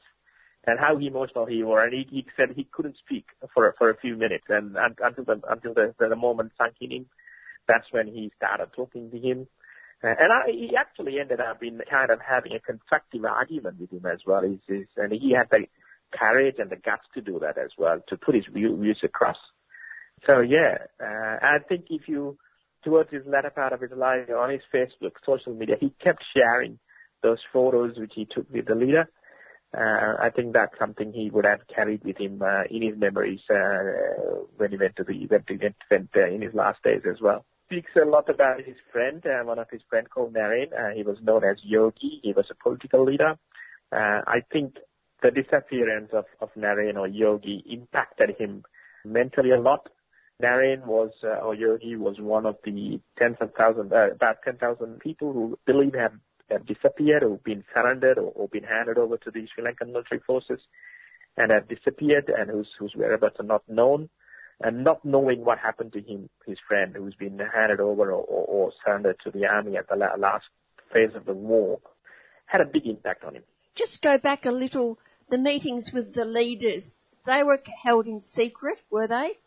and how emotional he was. And he, he said he couldn't speak for for a few minutes, and, and until the until the, the moment sank in him, that's when he started talking to him. Uh, and I, he actually ended up in kind of having a constructive argument with him as well. He's, he's, and he had the courage and the guts to do that as well, to put his view, views across. So yeah, uh, I think if you, towards his latter part of his life on his Facebook, social media, he kept sharing those photos which he took with the leader uh, I think that's something he would have carried with him uh, in his memories uh, when he went to the went, to, went uh, in his last days as well. Speaks a lot about his friend, uh, one of his friends called Naren. Uh, he was known as Yogi. He was a political leader. Uh, I think the disappearance of, of Naren or Yogi impacted him mentally a lot. Naren was, uh, or Yogi was one of the tens of thousands, uh, about 10,000 people who believe have have disappeared or been surrendered or, or been handed over to the Sri Lankan military forces and have disappeared and whose, whose whereabouts are not known and not knowing what happened to him, his friend who's been handed over or, or, or surrendered to the army at the last phase of the war had a big impact on him. Just go back a little. The meetings with the leaders, they were held in secret, were they?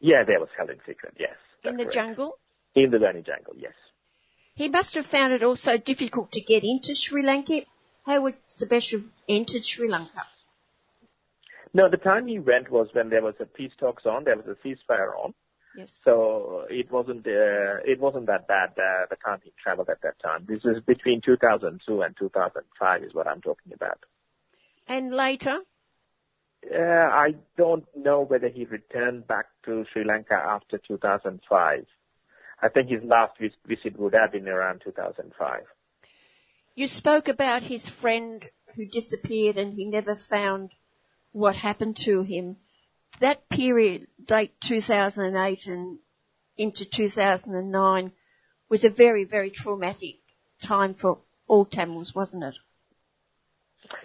Yeah, they were held in secret, yes. In the correct. jungle? In the Vanni jungle, yes. He must have found it also difficult to get into Sri Lanka. How would Sabeshan have entered Sri Lanka? No, the time he went was when there was a peace talks on, there was a ceasefire on. Yes. So it wasn't uh, it wasn't that bad uh, the time he traveled at that time. This is between 2002 and 2005 is what I'm talking about. And later? Uh, I don't know whether he returned back to Sri Lanka after 2005. I think his last visit would have been around 2005. You spoke about his friend who disappeared and he never found what happened to him. That period, late 2008 and into 2009, was a very, very traumatic time for all Tamils, wasn't it?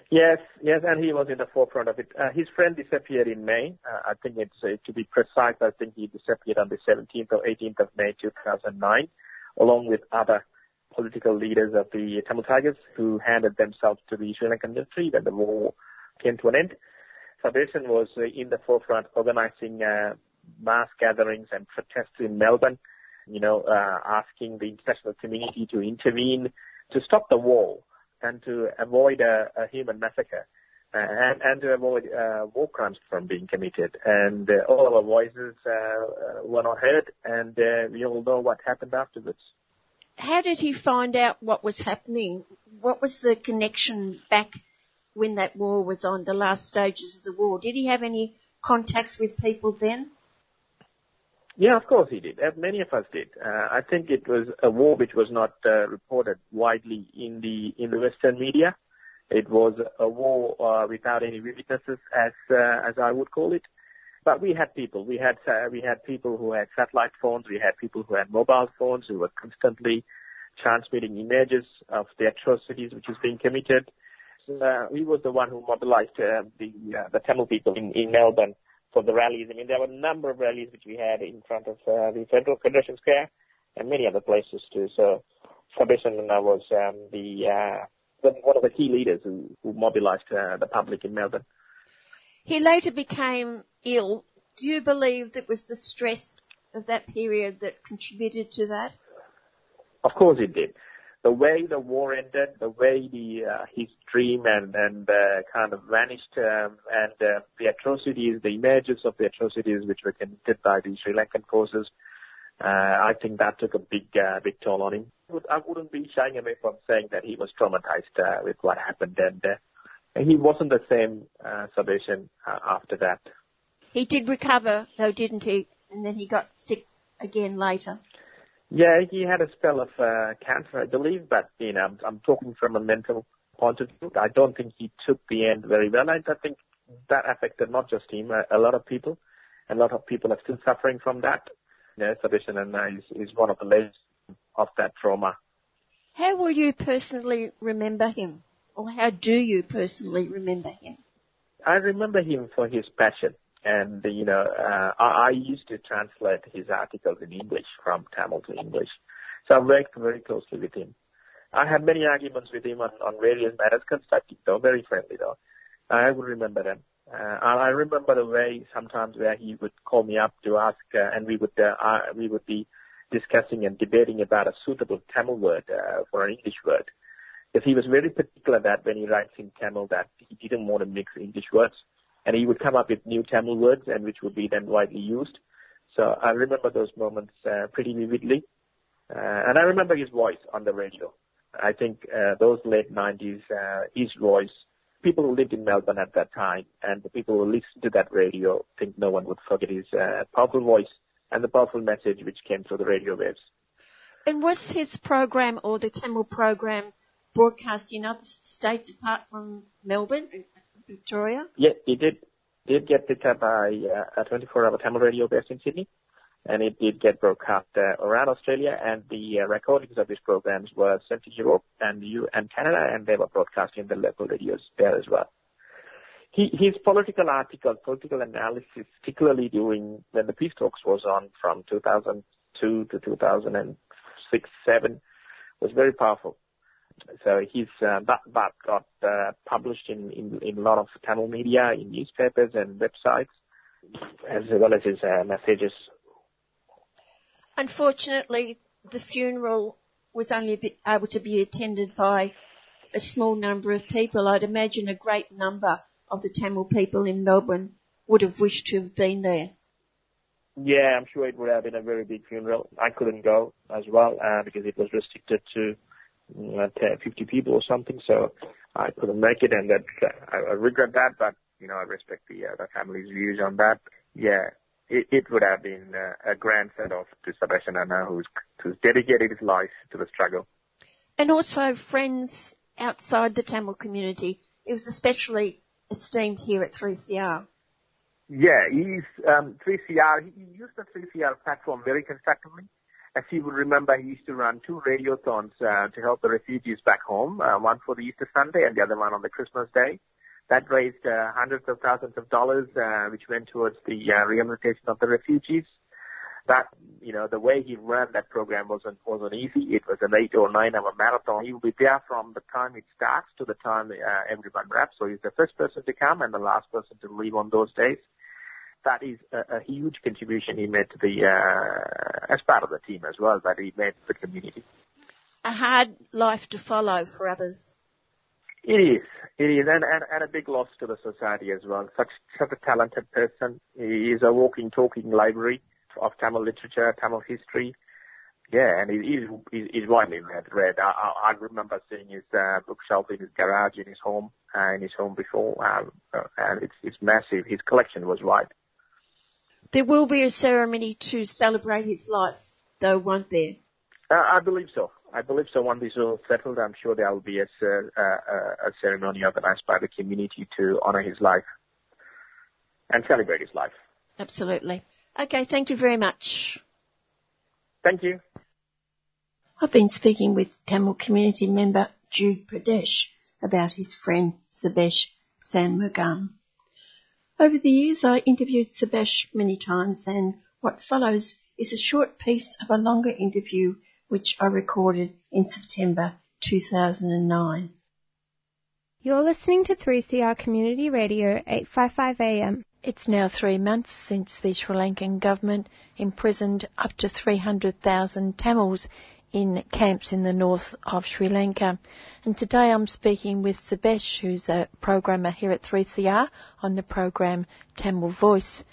Yes, yes, and he was in the forefront of it. Uh, his friend disappeared in May. Uh, I think it's uh, to be precise. I think he disappeared on the 17th or 18th of May 2009, along with other political leaders of the Tamil Tigers who handed themselves to the Sri Lankan military when the war came to an end. Salvation was uh, in the forefront, organizing uh, mass gatherings and protests in Melbourne. You know, uh, asking the international community to intervene to stop the war and to avoid a, a human massacre and, and to avoid uh, war crimes from being committed. And uh, all our voices were not heard, and we all know what happened afterwards. How did he find out what was happening? What was the connection back when that war was on, the last stages of the war? Did he have any contacts with people then? Yeah, of course he did. Many of us did. Uh, I think it was a war which was not uh, reported widely in the in the Western media. It was a war uh, without any witnesses, as uh, as I would call it. But we had people. We had uh, we had people who had satellite phones. We had people who had mobile phones who were constantly transmitting images of the atrocities which was being committed. Uh, he was the one who mobilized uh, the uh, the Tamil people in, in Melbourne for the rallies. I mean, there were a number of rallies which we had in front of uh, the Federal Federation Square and many other places too. So Sabesanana was um, the, uh, one of the key leaders who, who mobilized uh, the public in Melbourne. He later became ill. Do you believe that was the stress of that period that contributed to that? Of course it did the way the war ended, the way the uh, his dream and and uh, kind of vanished, um, and uh, the atrocities, the images of the atrocities which were committed by the Sri Lankan forces, uh, I think that took a big uh, big toll on him. I wouldn't be shying away from saying that he was traumatized uh, with what happened, and uh, he wasn't the same uh, Sabeshan uh, after that. He did recover, though, didn't he? And then he got sick again later. Yeah, he had a spell of uh, cancer, I believe, but you know, I'm, I'm talking from a mental point of view. I don't think he took the end very well. I, I think that affected not just him, a, a lot of people. A lot of people are still suffering from that. You know, Sabeshan is, is one of the layers of that trauma. How will you personally remember him? Or how do you personally remember him? I remember him for his passion and you know, uh, I, I used to translate his articles in English from Tamil to English, so I worked very closely with him. I had many arguments with him on, on various matters, constructive though, very friendly though. I would remember them. Uh, I remember the way sometimes where he would call me up to ask, uh, and we would uh, uh, we would be discussing and debating about a suitable Tamil word uh, for an English word. Because he was very particular that when he writes in Tamil that he didn't want to mix English words and he would come up with new Tamil words and which would be then widely used. So I remember those moments uh, pretty vividly. Uh, and I remember his voice on the radio. I think uh, those late 90s, uh, his voice, people who lived in Melbourne at that time and the people who listened to that radio think no one would forget his uh, powerful voice and the powerful message which came through the radio waves. And was his program or the Tamil program broadcast in other states apart from Melbourne? Victoria? Yeah, it did did get picked up by uh, a 24-hour Tamil radio based in Sydney, and it did get broadcast uh, around Australia. And the uh, recordings of these programs were sent to Europe and U and Canada, and they were broadcast in the local radios there as well. He, his political articles, political analysis, particularly during when the peace talks was on from 2002 to 2006, seven, was very powerful. So he's uh, that that got uh, published in, in in a lot of Tamil media, in newspapers and websites, as well as his uh, messages. Unfortunately, the funeral was only able to be attended by a small number of people. I'd imagine a great number of the Tamil people in Melbourne would have wished to have been there. Yeah, I'm sure it would have been a very big funeral. I couldn't go as well uh, because it was restricted to 50 people or something. So I couldn't make it, and that I, I regret that. But you know, I respect the uh, the family's views on that. Yeah, it, it would have been uh, a grand send off to Sabeshan Anna, who's who's dedicated his life to the struggle. And also friends outside the Tamil community. It was especially esteemed here at 3CR. Yeah, he's um, 3CR. He used the 3CR platform very constructively. As you would remember, he used to run two radiothons uh, to help the refugees back home, uh, one for the Easter Sunday and the other one on the Christmas Day. That raised uh, hundreds of thousands of dollars, uh, which went towards the uh, rehabilitation of the refugees. That, you know, the way he ran that program wasn't wasn't easy. It was an eight or nine hour marathon. He will be there from the time it starts to the time uh, everyone wraps. So he's the first person to come and the last person to leave on those days that is a, a huge contribution he made to the, uh, as part of the team as well, that he made to the community. A hard life to follow for others. It is. It is, and, and, and a big loss to the society as well. Such such a talented person. He is a walking, talking library of Tamil literature, Tamil history. Yeah, and he is he's, he's widely read. read. I, I, I remember seeing his uh, bookshelf in his garage in his home, uh, in his home before, um, uh, and it's it's massive. His collection was wide. There will be a ceremony to celebrate his life, though, won't there? Uh, I believe so. I believe so. Once this is all settled, I'm sure there will be a, a, a ceremony organized by the community to honor his life and celebrate his life. Absolutely. Okay, thank you very much. Thank you. I've been speaking with Tamil community member Jude Pradesh about his friend Sabesh Shanmugam. Over the years, I interviewed Sabesh many times, and what follows is a short piece of a longer interview which I recorded in September 2009. You're listening to 3CR Community Radio 855 AM. It's now three months since the Sri Lankan government imprisoned up to 300,000 Tamils in camps in the north of Sri Lanka. And today I'm speaking with Sabesh, who's a programmer here at 3CR on the program Tamil Voice.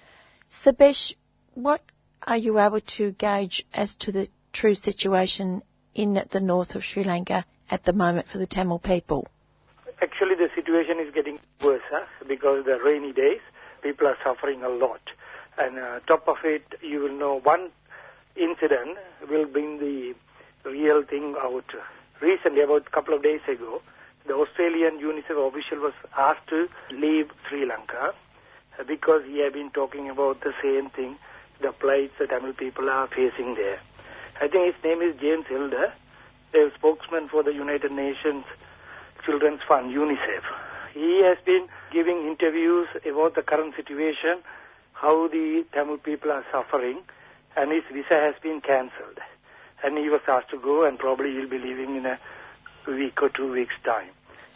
Sabesh, what are you able to gauge as to the true situation in the north of Sri Lanka at the moment for the Tamil people? Actually, the situation is getting worse huh? because the rainy days, people are suffering a lot. And uh, top of it, you will know one incident will bring the real thing out. Recently, about a couple of days ago, the Australian UNICEF official was asked to leave Sri Lanka uh, because he had been talking about the same thing, the plights that Tamil people are facing there. I think his name is James Elder, a spokesman for the United Nations Children's Fund, UNICEF. He has been giving interviews about the current situation, how the Tamil people are suffering, and his visa has been cancelled. And he was asked to go, and probably he'll be leaving in a week or two weeks' time.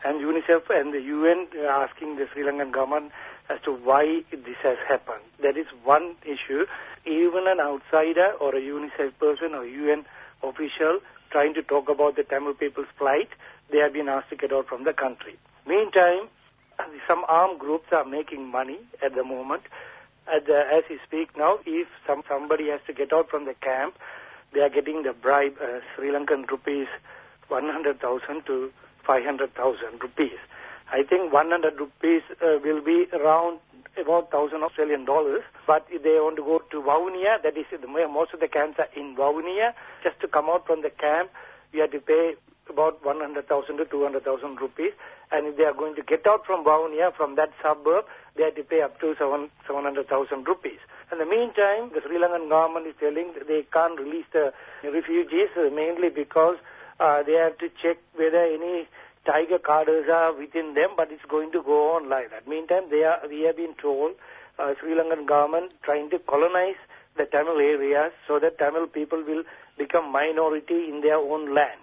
And UNICEF and the UN are asking the Sri Lankan government as to why this has happened. That is one issue. Even an outsider or a UNICEF person or UN official trying to talk about the Tamil people's plight, they have been asked to get out from the country. Meantime, some armed groups are making money at the moment. As we speak now, if some, somebody has to get out from the camp, they are getting the bribe, uh, Sri Lankan rupees, 100,000 to 500,000 rupees. I think 100 rupees uh, will be around about 1,000 Australian dollars. But if they want to go to Vavuniya, that is most of the camps are in Vavuniya, just to come out from the camp, you have to pay about 100,000 to 200,000 rupees. And if they are going to get out from Vavuniya, from that suburb, they have to pay up to 700,000 rupees. In the meantime, the Sri Lankan government is telling they can't release the refugees uh, mainly because uh, they have to check whether any tiger cadres are within them, but it's going to go on like that. Meantime, they are, we have been told uh, Sri Lankan government trying to colonize the Tamil areas so that Tamil people will become minority in their own land.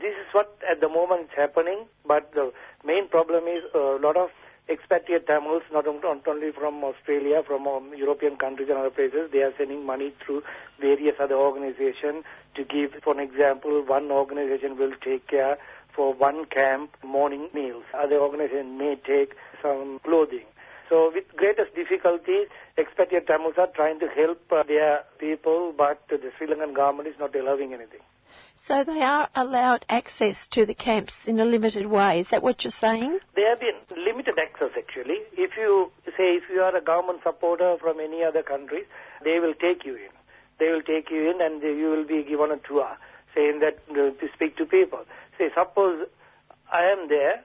This is what at the moment is happening, but the main problem is a lot of expatriate Tamils, not, only from Australia, from um, European countries and other places, they are sending money through various other organizations to give, for example, one organization will take care for one camp morning meals. Other organizations may take some clothing. So with greatest difficulty, expatriate Tamils are trying to help uh, their people, but the Sri Lankan government is not allowing anything. So they are allowed access to the camps in a limited way. Is that what you're saying? There have been limited access actually. If you say if you are a government supporter from any other country, they will take you in. They will take you in and you will be given a tour saying that uh, to speak to people. Say suppose I am there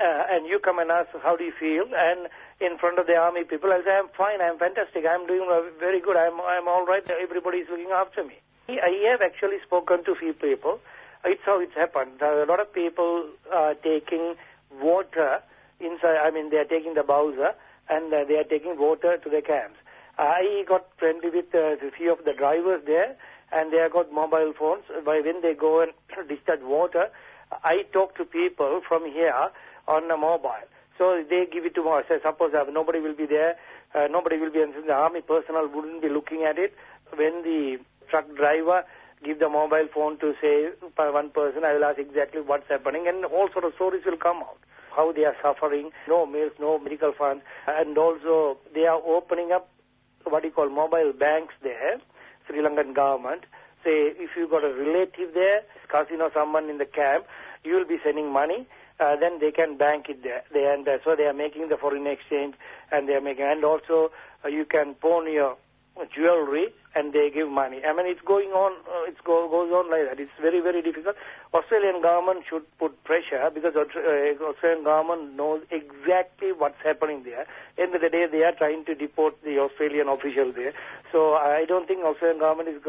uh, and you come and ask how do you feel and in front of the army people I say I'm fine, I'm fantastic, I'm doing very good, I'm I'm all right, everybody is looking after me. I have actually spoken to few people. It's how it's happened. A lot of people are taking water inside, I mean, they are taking the Bowser and uh, they are taking water to the camps. I got friendly with uh, a few of the drivers there and they have got mobile phones. By when they go and discharge water, I talk to people from here on the mobile. So they give it to me. Say, suppose uh, nobody will be there, uh, nobody will be, and the army personnel wouldn't be looking at it. When the truck driver give the mobile phone to say one person, I will ask exactly what's happening, and all sort of stories will come out. How they are suffering, no meals, no medical funds, and also they are opening up what you call mobile banks there, Sri Lankan government. Say, if you got a relative there, casino someone in the camp, you will be sending money, uh, then they can bank it there. They, and uh, so they are making the foreign exchange, and they are making, and also uh, you can pawn your jewelry and they give money. I mean, it's going on, uh, it go, goes on like that. It's very, very difficult. Australian government should put pressure because uh, Australian government knows exactly what's happening there. End of the day, they are trying to deport the Australian official there. So I don't think Australian government is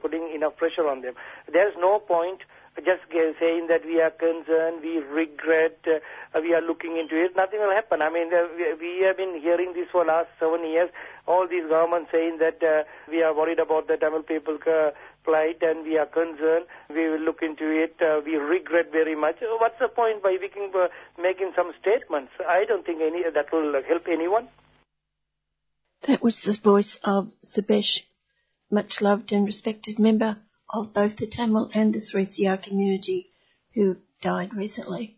putting enough pressure on them. There's no point just saying that we are concerned, we regret, uh, we are looking into it, nothing will happen. I mean, uh, we, have been hearing this for last seven years. All these governments saying that uh, we are worried about the Tamil people uh, plight and we are concerned. We will look into it. Uh, we regret very much. What's the point by making, uh, making some statements? I don't think any that will help anyone. That was the voice of Sabesh, much loved and respected member of both the Tamil and the 3CR community who died recently.